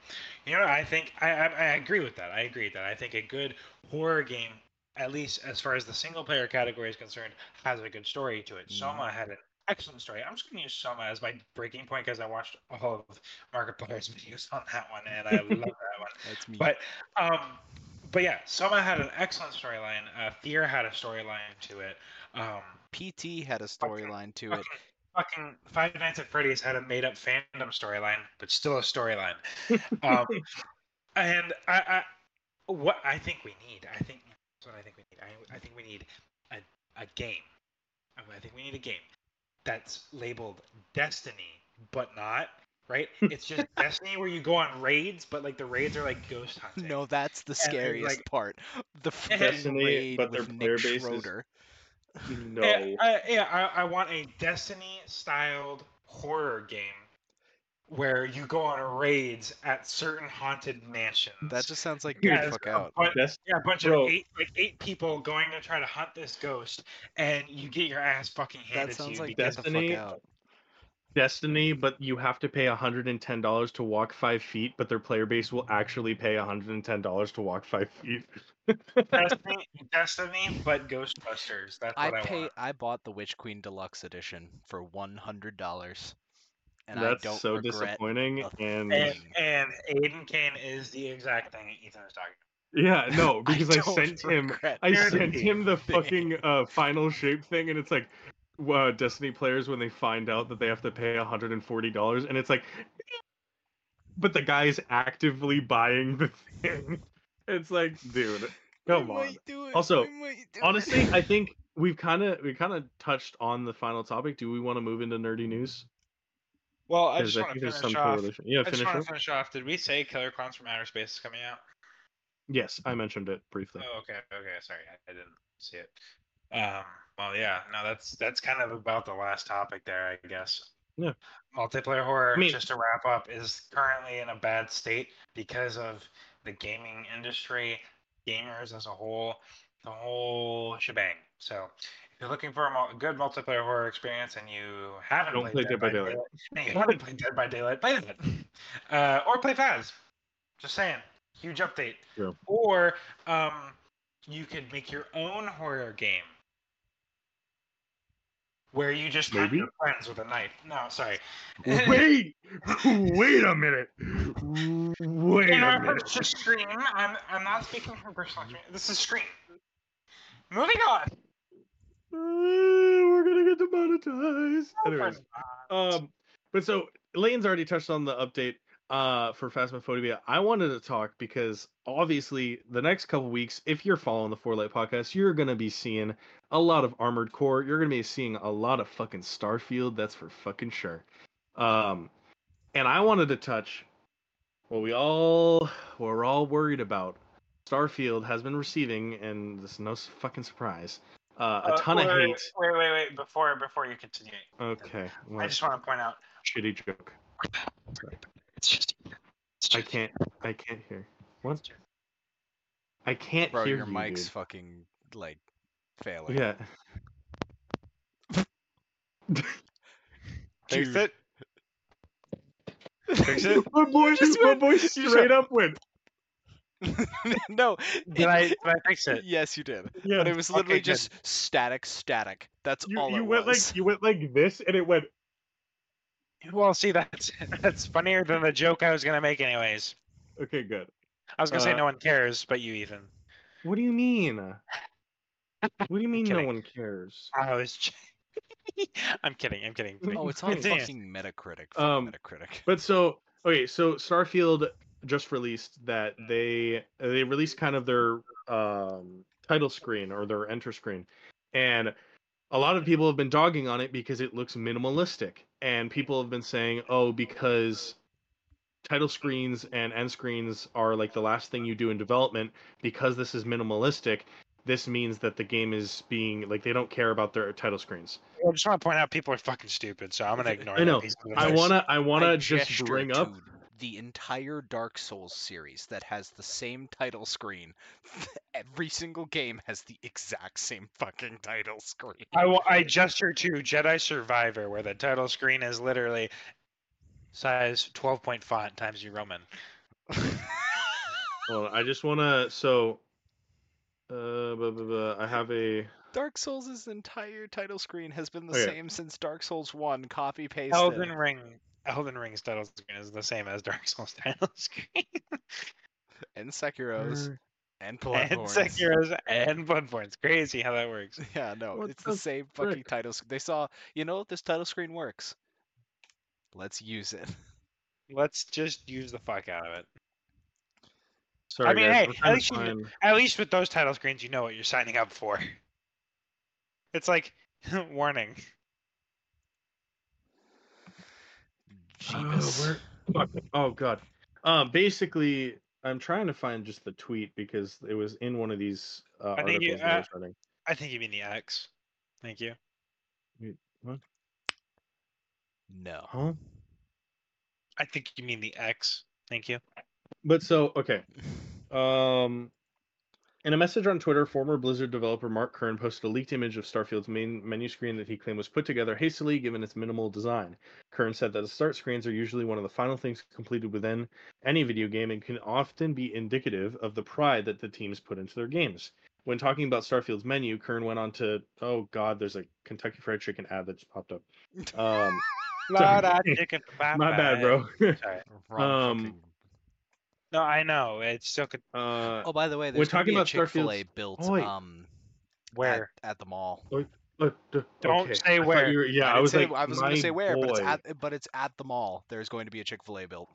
You know, I think I, I I agree with that. I agree with that. I think a good horror game, at least as far as the single player category is concerned, has a good story to it. Mhm. Soma had an excellent story. I'm just going to use Soma as my breaking point because I watched all of Markiplier's videos on that one, and I love that one. That's me. But um, but yeah, Soma had an excellent storyline. Uh, Fear had a storyline to it. Um, PT had a storyline to it. fucking Five Nights at Freddy's had a made up fandom storyline, but still a storyline. um, and I, I, what I think we need, I think that's what I think we need. I, I think we need a, a game. I I think we need a game that's labeled Destiny, but not right. It's just Destiny where you go on raids, but like the raids are like ghost hunting. No, that's the scariest like- part. The fucking Destiny, raid but their with player Nick base is- no Yeah, I, yeah, I, I want a Destiny styled horror game where you go on raids at certain haunted mansions. That just sounds like Yeah, get the it's fuck a out. bun- That's yeah, a bunch Bro. of eight like eight people going to try to hunt this ghost, and you get your ass fucking handed That to sounds you. like because- get the Destiny- fuck out. Destiny, but you have to pay $110 to walk five feet, but their player base will actually pay $110 to walk five feet. Destiny, Destiny, but Ghostbusters. That's I what I, pay. want. I bought the Witch Queen Deluxe Edition for one hundred dollars, and That's I don't so disappointing. And And, and Aiden Kane is the exact thing Ethan was talking. Yeah, no, because I, don't sent him I sent him the anything. fucking uh, final shape thing, and it's like uh, Destiny players when they find out that they have to pay $140, and it's like, but the guy's actively buying the thing. It's like, dude, come I on. might do it, Also, I might do Honestly, it. I think we've kind of we kind of touched on the final topic. Do we want to move into nerdy news? Well, I 'Cause just want to finish some off. correlation. Yeah, I just finish want to finish off. Did we say Killer Clowns from Outer Space is coming out? Yes, I mentioned it briefly. Oh, okay, okay. Sorry, I, I didn't see it. Um. Well, yeah. No, that's that's kind of about the last topic there, I guess. Yeah. Multiplayer horror, I mean- just to wrap up, is currently in a bad state because of the gaming industry, gamers as a whole, the whole shebang. So, if you're looking for a good multiplayer horror experience and you haven't Don't played play Dead by Daylight. Daylight, you haven't played Dead by Daylight, play that. Uh, or play Faz. Just saying, huge update. True. Or um, you could make your own horror game where you just Maybe. your friends with a knife. No, sorry. Wait, wait a minute. Wait In a reference minute. to Scream, I'm, I'm not speaking from personal experience. This is Scream. Moving on. Uh, we're gonna get demonetized. Anyways, um, but so Leighton's already touched on the update uh for Phasmophobia. I wanted to talk because obviously the next couple weeks, if you're following the Forlight podcast, you're gonna be seeing a lot of Armored Core. You're gonna be seeing a lot of fucking Starfield. That's for fucking sure. Um, and I wanted to touch what we all what we're all worried about. Starfield has been receiving, and this is no fucking surprise, uh, a Uh, ton wait, of hate. Wait, wait, wait. Before before you continue, Okay, I just want to point out. shitty joke. It's I can't. I can't hear. What? I can't Bro, hear your you, mic's dude. fucking like failing. Yeah. Fix Dude. it. Fix it. my boy, just my went- boy straight up went. no. Did I did I fix it? Yes, you did. Yeah. But it was Okay, literally good. just static, static. That's you all you it went was. like you went like this, and it went. Well, see, that's that's funnier than the joke I was gonna make, anyways. Okay, good. I was gonna say Uh, no one cares, but you, Ethan. What do you mean? What do you mean no one cares? I was. j- I'm kidding. I'm kidding. Oh, it's on Continue. fucking Metacritic. Um, Metacritic. But so okay, so Starfield just released that they they released kind of their um, title screen or their enter screen, and a lot of people have been dogging on it because it looks minimalistic, and people have been saying, oh, because title screens and end screens are like the last thing you do in development because this is minimalistic. This means that the game is being like they don't care about their title screens. I just want to point out people are fucking stupid, so I'm gonna ignore. I know. I wanna I wanna just gesture bring up to the entire Dark Souls series that has the same title screen. Every single game has the exact same fucking title screen. I, wa- I gesture to Jedi Survivor, where the title screen is literally size 12 point font times New Roman. Well, I just want to. So, uh, blah, blah, blah, I have a. Dark Souls' entire title screen has been the Okay. same since Dark Souls 1, copy pasted. Elden Ring. Elden Ring's title screen is the same as Dark Souls title screen. and Sekiro's and and Bloodborne's. Sekiro's and Bloodborne. It's crazy how that works. Yeah, no, What it's the the same frick? fucking title. sc- They saw, you know, this title screen works. Let's use it. Let's just use the fuck out of it. Sorry, I mean, guys. hey, at least you At least with those title screens, you know what you're signing up for. It's like warning. Jeebus. where- fuck. Oh god. Um, basically, I'm trying to find just the tweet because it was in one of these uh, I think you- articles that I uh, was reading. I think you mean the X. Thank you. What? No. Huh? I think you mean the X. Thank you. But so okay. Um, in a message on Twitter, former Blizzard developer Mark Kern posted a leaked image of Starfield's main menu screen that he claimed was put together hastily given its minimal design. Kern said that the start screens are usually one of the final things completed within any video game and can often be indicative of the pride that the teams put into their games. When talking about Starfield's menu, Kern went on to, oh god, there's a Kentucky Fried Chicken ad that just popped up. Um, Lord, I chicken for my bad, bro. Sorry. Wrong Um, fucking No, I know. It's still could. Uh, Oh, by the way, When there's gonna talking be about Chick Fil A built Oh, um at, Where? at the mall. uh, d- Don't okay. say I where. were- yeah, I, I, was say, like, I was gonna say my where, but it's at but it's at the mall. There's going to be a Chick Fil A built.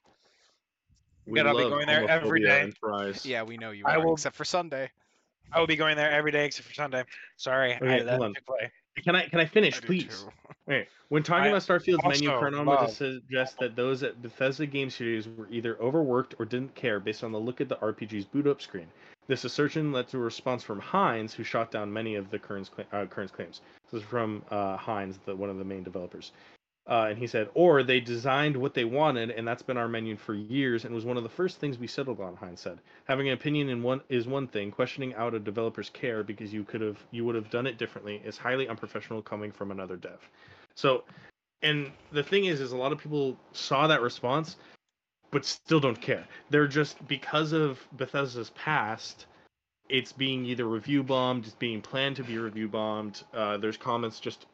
We Good, I'll be going there every homophobia day. and fries. Yeah, we know you I will- except for Sunday. I will be going there every day except for Sunday. Sorry, Okay, I, that hold on. Chick-fil-A. Can I can I finish, I please? too. When talking I about Starfield's menu, also Chronometer love- suggests that those at Bethesda Game Studios were either overworked or didn't care based on the look at the RPG's boot up screen. This assertion led to a response from Heinz, who shot down many of the Kern's, uh, Kern's claims. This is from uh, Heinz, the, one of the main developers. Uh, and he said, or they designed what they wanted, and that's been our menu for years, and was one of the first things we settled on. Heinz said, having an opinion in one is one thing. Questioning out a developer's care because you could have you would have done it differently is highly unprofessional coming from another dev. So, and the thing is, is a lot of people saw that response, but still don't care. They're just because of Bethesda's past. It's being either review bombed, it's being planned to be review bombed. Uh, there's comments just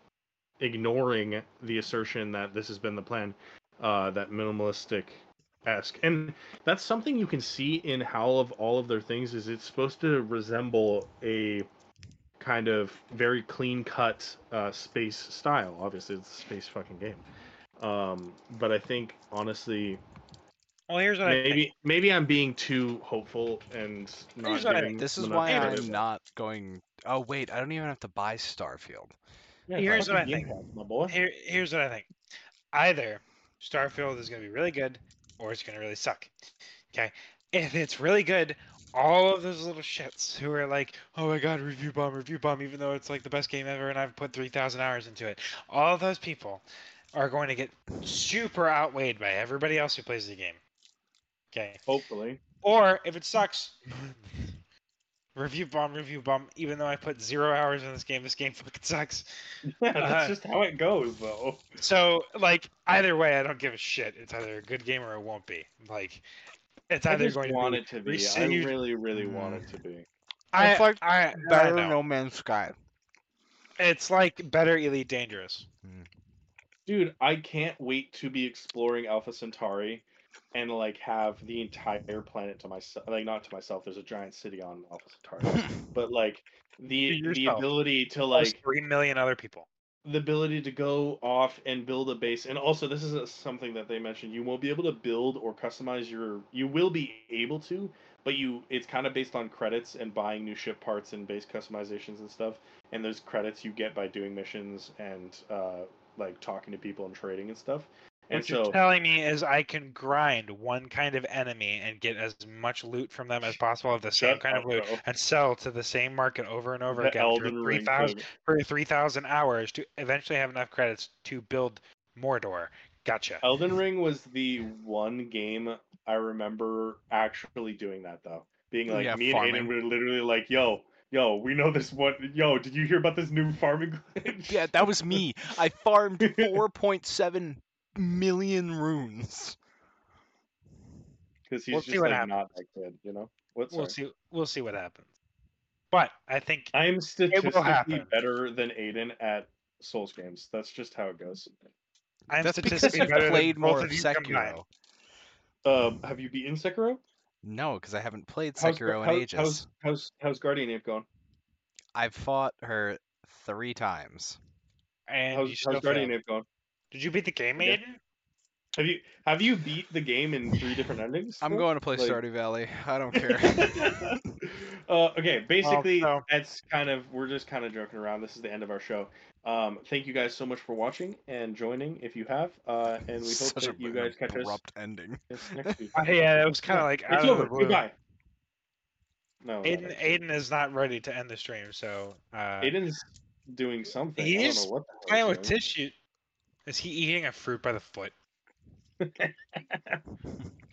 ignoring the assertion that this has been the plan, uh, that minimalistic esque, and that's something you can see in how of all of their things. Is it's supposed to resemble a kind of very clean cut uh, space style. Obviously, it's a space fucking game. Um, but I think honestly, Well, here's what I think. maybe maybe I'm being too hopeful and not Here's what I giving This is why. I'm not going. Oh wait, I don't even have to buy Starfield. Yeah, Here's what I think. My boy. Here, here's what I think. Either Starfield is going to be really good, or it's going to really suck. Okay. If it's really good, all of those little shits who are like, "Oh my god, review bomb, review bomb," even though it's like the best game ever and I've put three thousand hours into it, all of those people are going to get super outweighed by everybody else who plays the game. Okay. Hopefully. Or if it sucks, review bomb, review bomb. Even though I put zero hours in this game, this game fucking sucks. Yeah, That's Uh, just how it goes, though. So, like, either way, I don't give a shit. It's either a good game or it won't be. Like, it's I either just going to want be. it to be. received- I really, really want it to be. I, It's like I, I know. Man's Sky. It's like better Elite Dangerous. Dude, I can't wait to be exploring Alpha Centauri and like have the entire planet to myself. Like not to myself. There's a giant city on Alpha Centauri, but like the the ability to Plus like three million other people. the ability to go off and build a base and also this is a, something that they mentioned you won't be able to build or customize your you will be able to but you it's kind of based on credits and buying new ship parts and base customizations and stuff and those credits you get by doing missions and uh like talking to people and trading and stuff and What you're telling me is I can grind one kind of enemy and get as much loot from them as possible of the same kind up, of loot bro. and sell to the same market over and over The again for Elden three Ring thousand three thousand hours to eventually have enough credits to build Mordor. Gotcha. Elden Ring was the one game I remember actually doing that though. Being like Yeah, me and farming. Aiden were literally like, "Yo, yo, we know this one. Yo, did you hear about this new farming glitch?" Yeah, that was me. I farmed 4.7 million runes. because he's We'll just see what like happens. not that good, you know. What? We'll see. We'll see what happens. But I think I'm statistically better than Aiden at Souls games. That's just how it goes. I'm That's statistically you've better played than more of of you. Sekiro. Um, have you beaten Sekiro? No, because I haven't played How's, in how- ages. how's how's how's Guardian Ape going? I've fought her three times. And How's, you still how's Guardian failed. Ape going? Did you beat the game, Yeah. Aiden? Have you have you beat the game in three different endings? I'm going to play Like- Stardew Valley. I don't care. uh, okay, basically, so- that's kind of we're just kind of joking around. This is the end of our show. Um, thank you guys so much for watching and joining, if you have. Uh, and we hope Such that a you guys catch us abrupt ending. next week. Uh, yeah, it was kind of like it's out of over. the blue. Goodbye. No, Aiden. Aiden is not ready to end the stream, so uh, Aiden's doing something. I He's don't know what the hell playing with tissue. Is he eating a fruit by the foot?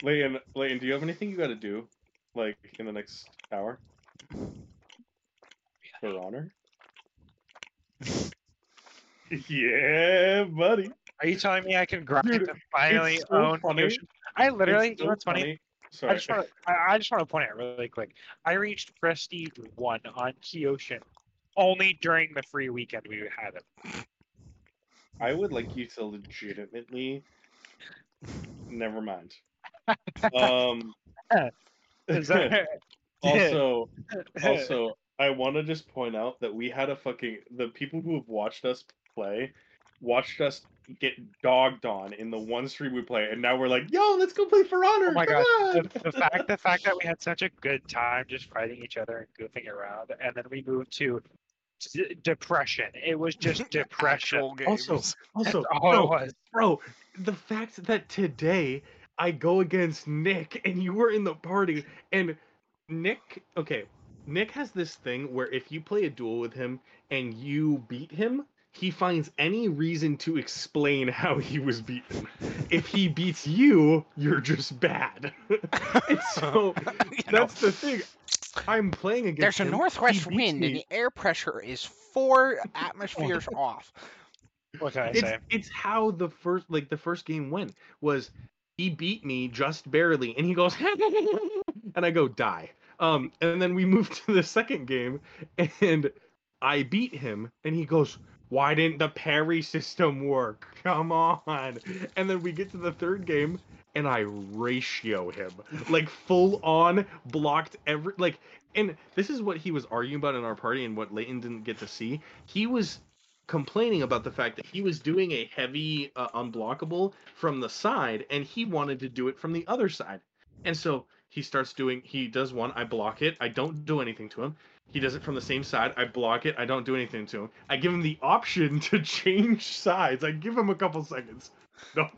Leighton, Leighton, do you have anything you got to do, like in the next hour? For honor. yeah, buddy. Are you telling me I can grind Dude, to finally so own funny. I literally, It's you know so what's funny? funny. I Sorry. just want to, I, I just want to point out really quick. I reached Prestige one on Kyoshin only during the free weekend we had it. I would like you to legitimately. Never mind. Um, also, also, I want to just point out that we had a fucking the people who have watched us play, watched us get dogged on in the one stream we play, and now we're like, yo, let's go play For Honor. Oh my god! on!" The, the fact the fact that we had such a good time just fighting each other and goofing around, and then we moved to d- depression. It was just depression. Also, also, That's it bro, was. bro, the fact that today I go against Nick and you were in the party and Nick, okay, Nick has this thing where if you play a duel with him and you beat him, he finds any reason to explain how he was beaten. If he beats you, you're just bad. so You know, that's the thing. I'm playing against there's a him, he northwest beats wind and the air pressure is four atmospheres off. What can I it's say? it's how the first like the first game went was he beat me just barely and he goes and I go die. Um and then we moved to the second game and I beat him and he goes why didn't the parry system work? Come on. And then we get to the third game and I ratio him. Like full on blocked every like and this is what he was arguing about in our party and what Leighton didn't get to see. He was complaining about the fact that he was doing a heavy uh, unblockable from the side and he wanted to do it from the other side. And so he starts doing he does one, I block it, I don't do anything to him. He does it from the same side, I block it, I don't do anything to him. I give him the option to change sides. I give him a couple seconds. Nope.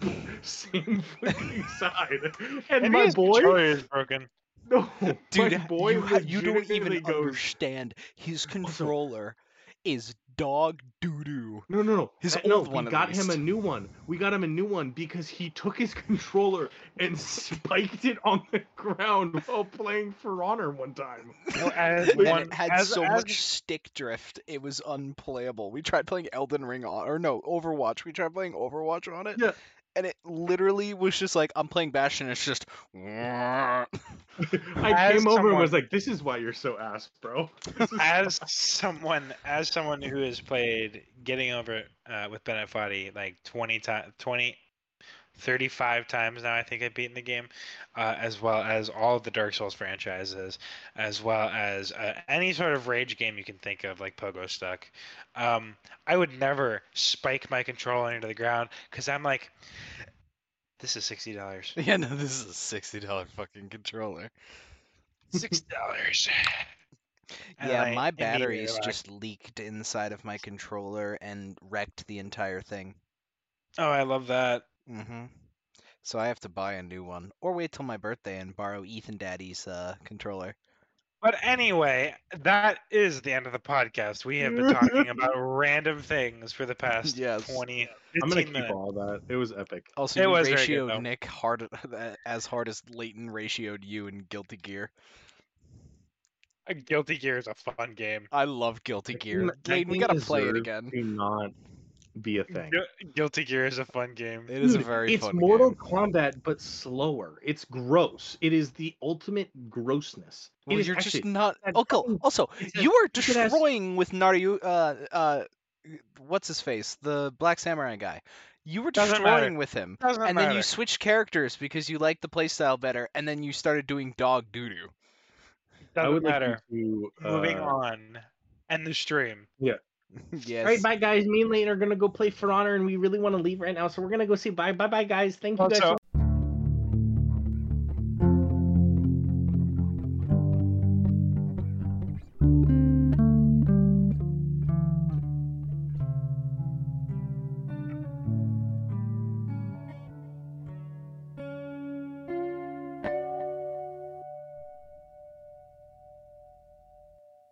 Same fucking side. And Maybe my boy is broken. no, Dude, my boy you, you don't even goes, understand. His controller is dog doo doo. No, no, no. His Uh, no, old one we at got him a new one. We got him a new one because he took his controller and spiked it on the ground while playing For Honor one time. Well, as And one, it had as, so as- much stick drift, it was unplayable. We tried playing Elden Ring on, or no, Overwatch. We tried playing Overwatch on it. Yeah. And it literally was just like I'm playing Bastion. It's just. I As came over and was like, "This is why you're so ass, bro." As someone as someone who has played getting over it uh, with Bennett Foddy like 20 times 20 35 times now I think I've beaten the game uh, as well as all of the Dark Souls franchises as well as uh, any sort of rage game you can think of like Pogostuck um, I would never spike my controller into the ground because I'm like this is $60 Yeah, no, this is a sixty dollar fucking controller. $6 yeah, I my batteries just leaked inside of my controller and wrecked the entire thing. oh I love that Mm-hmm. So I have to buy a new one, or wait till my birthday and borrow Ethan Daddy's uh, controller. But anyway, that is the end of the podcast. We have been talking about random things for the past Yes. 20, I'm gonna 15 keep minutes. all that. It was epic. Also, It you was very good, ratioed though. Nick hard as hard as Leighton ratioed you in Guilty Gear. Guilty Gear is a fun game. I love Guilty Gear. game- Leighton, we gotta play it again. To not be a thing. Guilty Gear is a fun game. It is a very it's fun Mortal game. Kombat, but slower. It's gross. It is the ultimate grossness. Well, it is you're actually, just not. that Okay. Also, a- you are you could destroying with Naryu. Uh, uh, what's his face? The Black Samurai guy. You were Doesn't destroying matter. with him, Doesn't and matter. then you switched characters because you liked the playstyle better, and then you started doing dog doo doo. I Doesn't would like matter. you to, Moving uh, on. End the stream. yes. All right, bye guys. Me and Leighton are gonna go play For Honor, and we really want to leave right now, so we're gonna go say bye. Bye, bye, guys. Thank you guys. So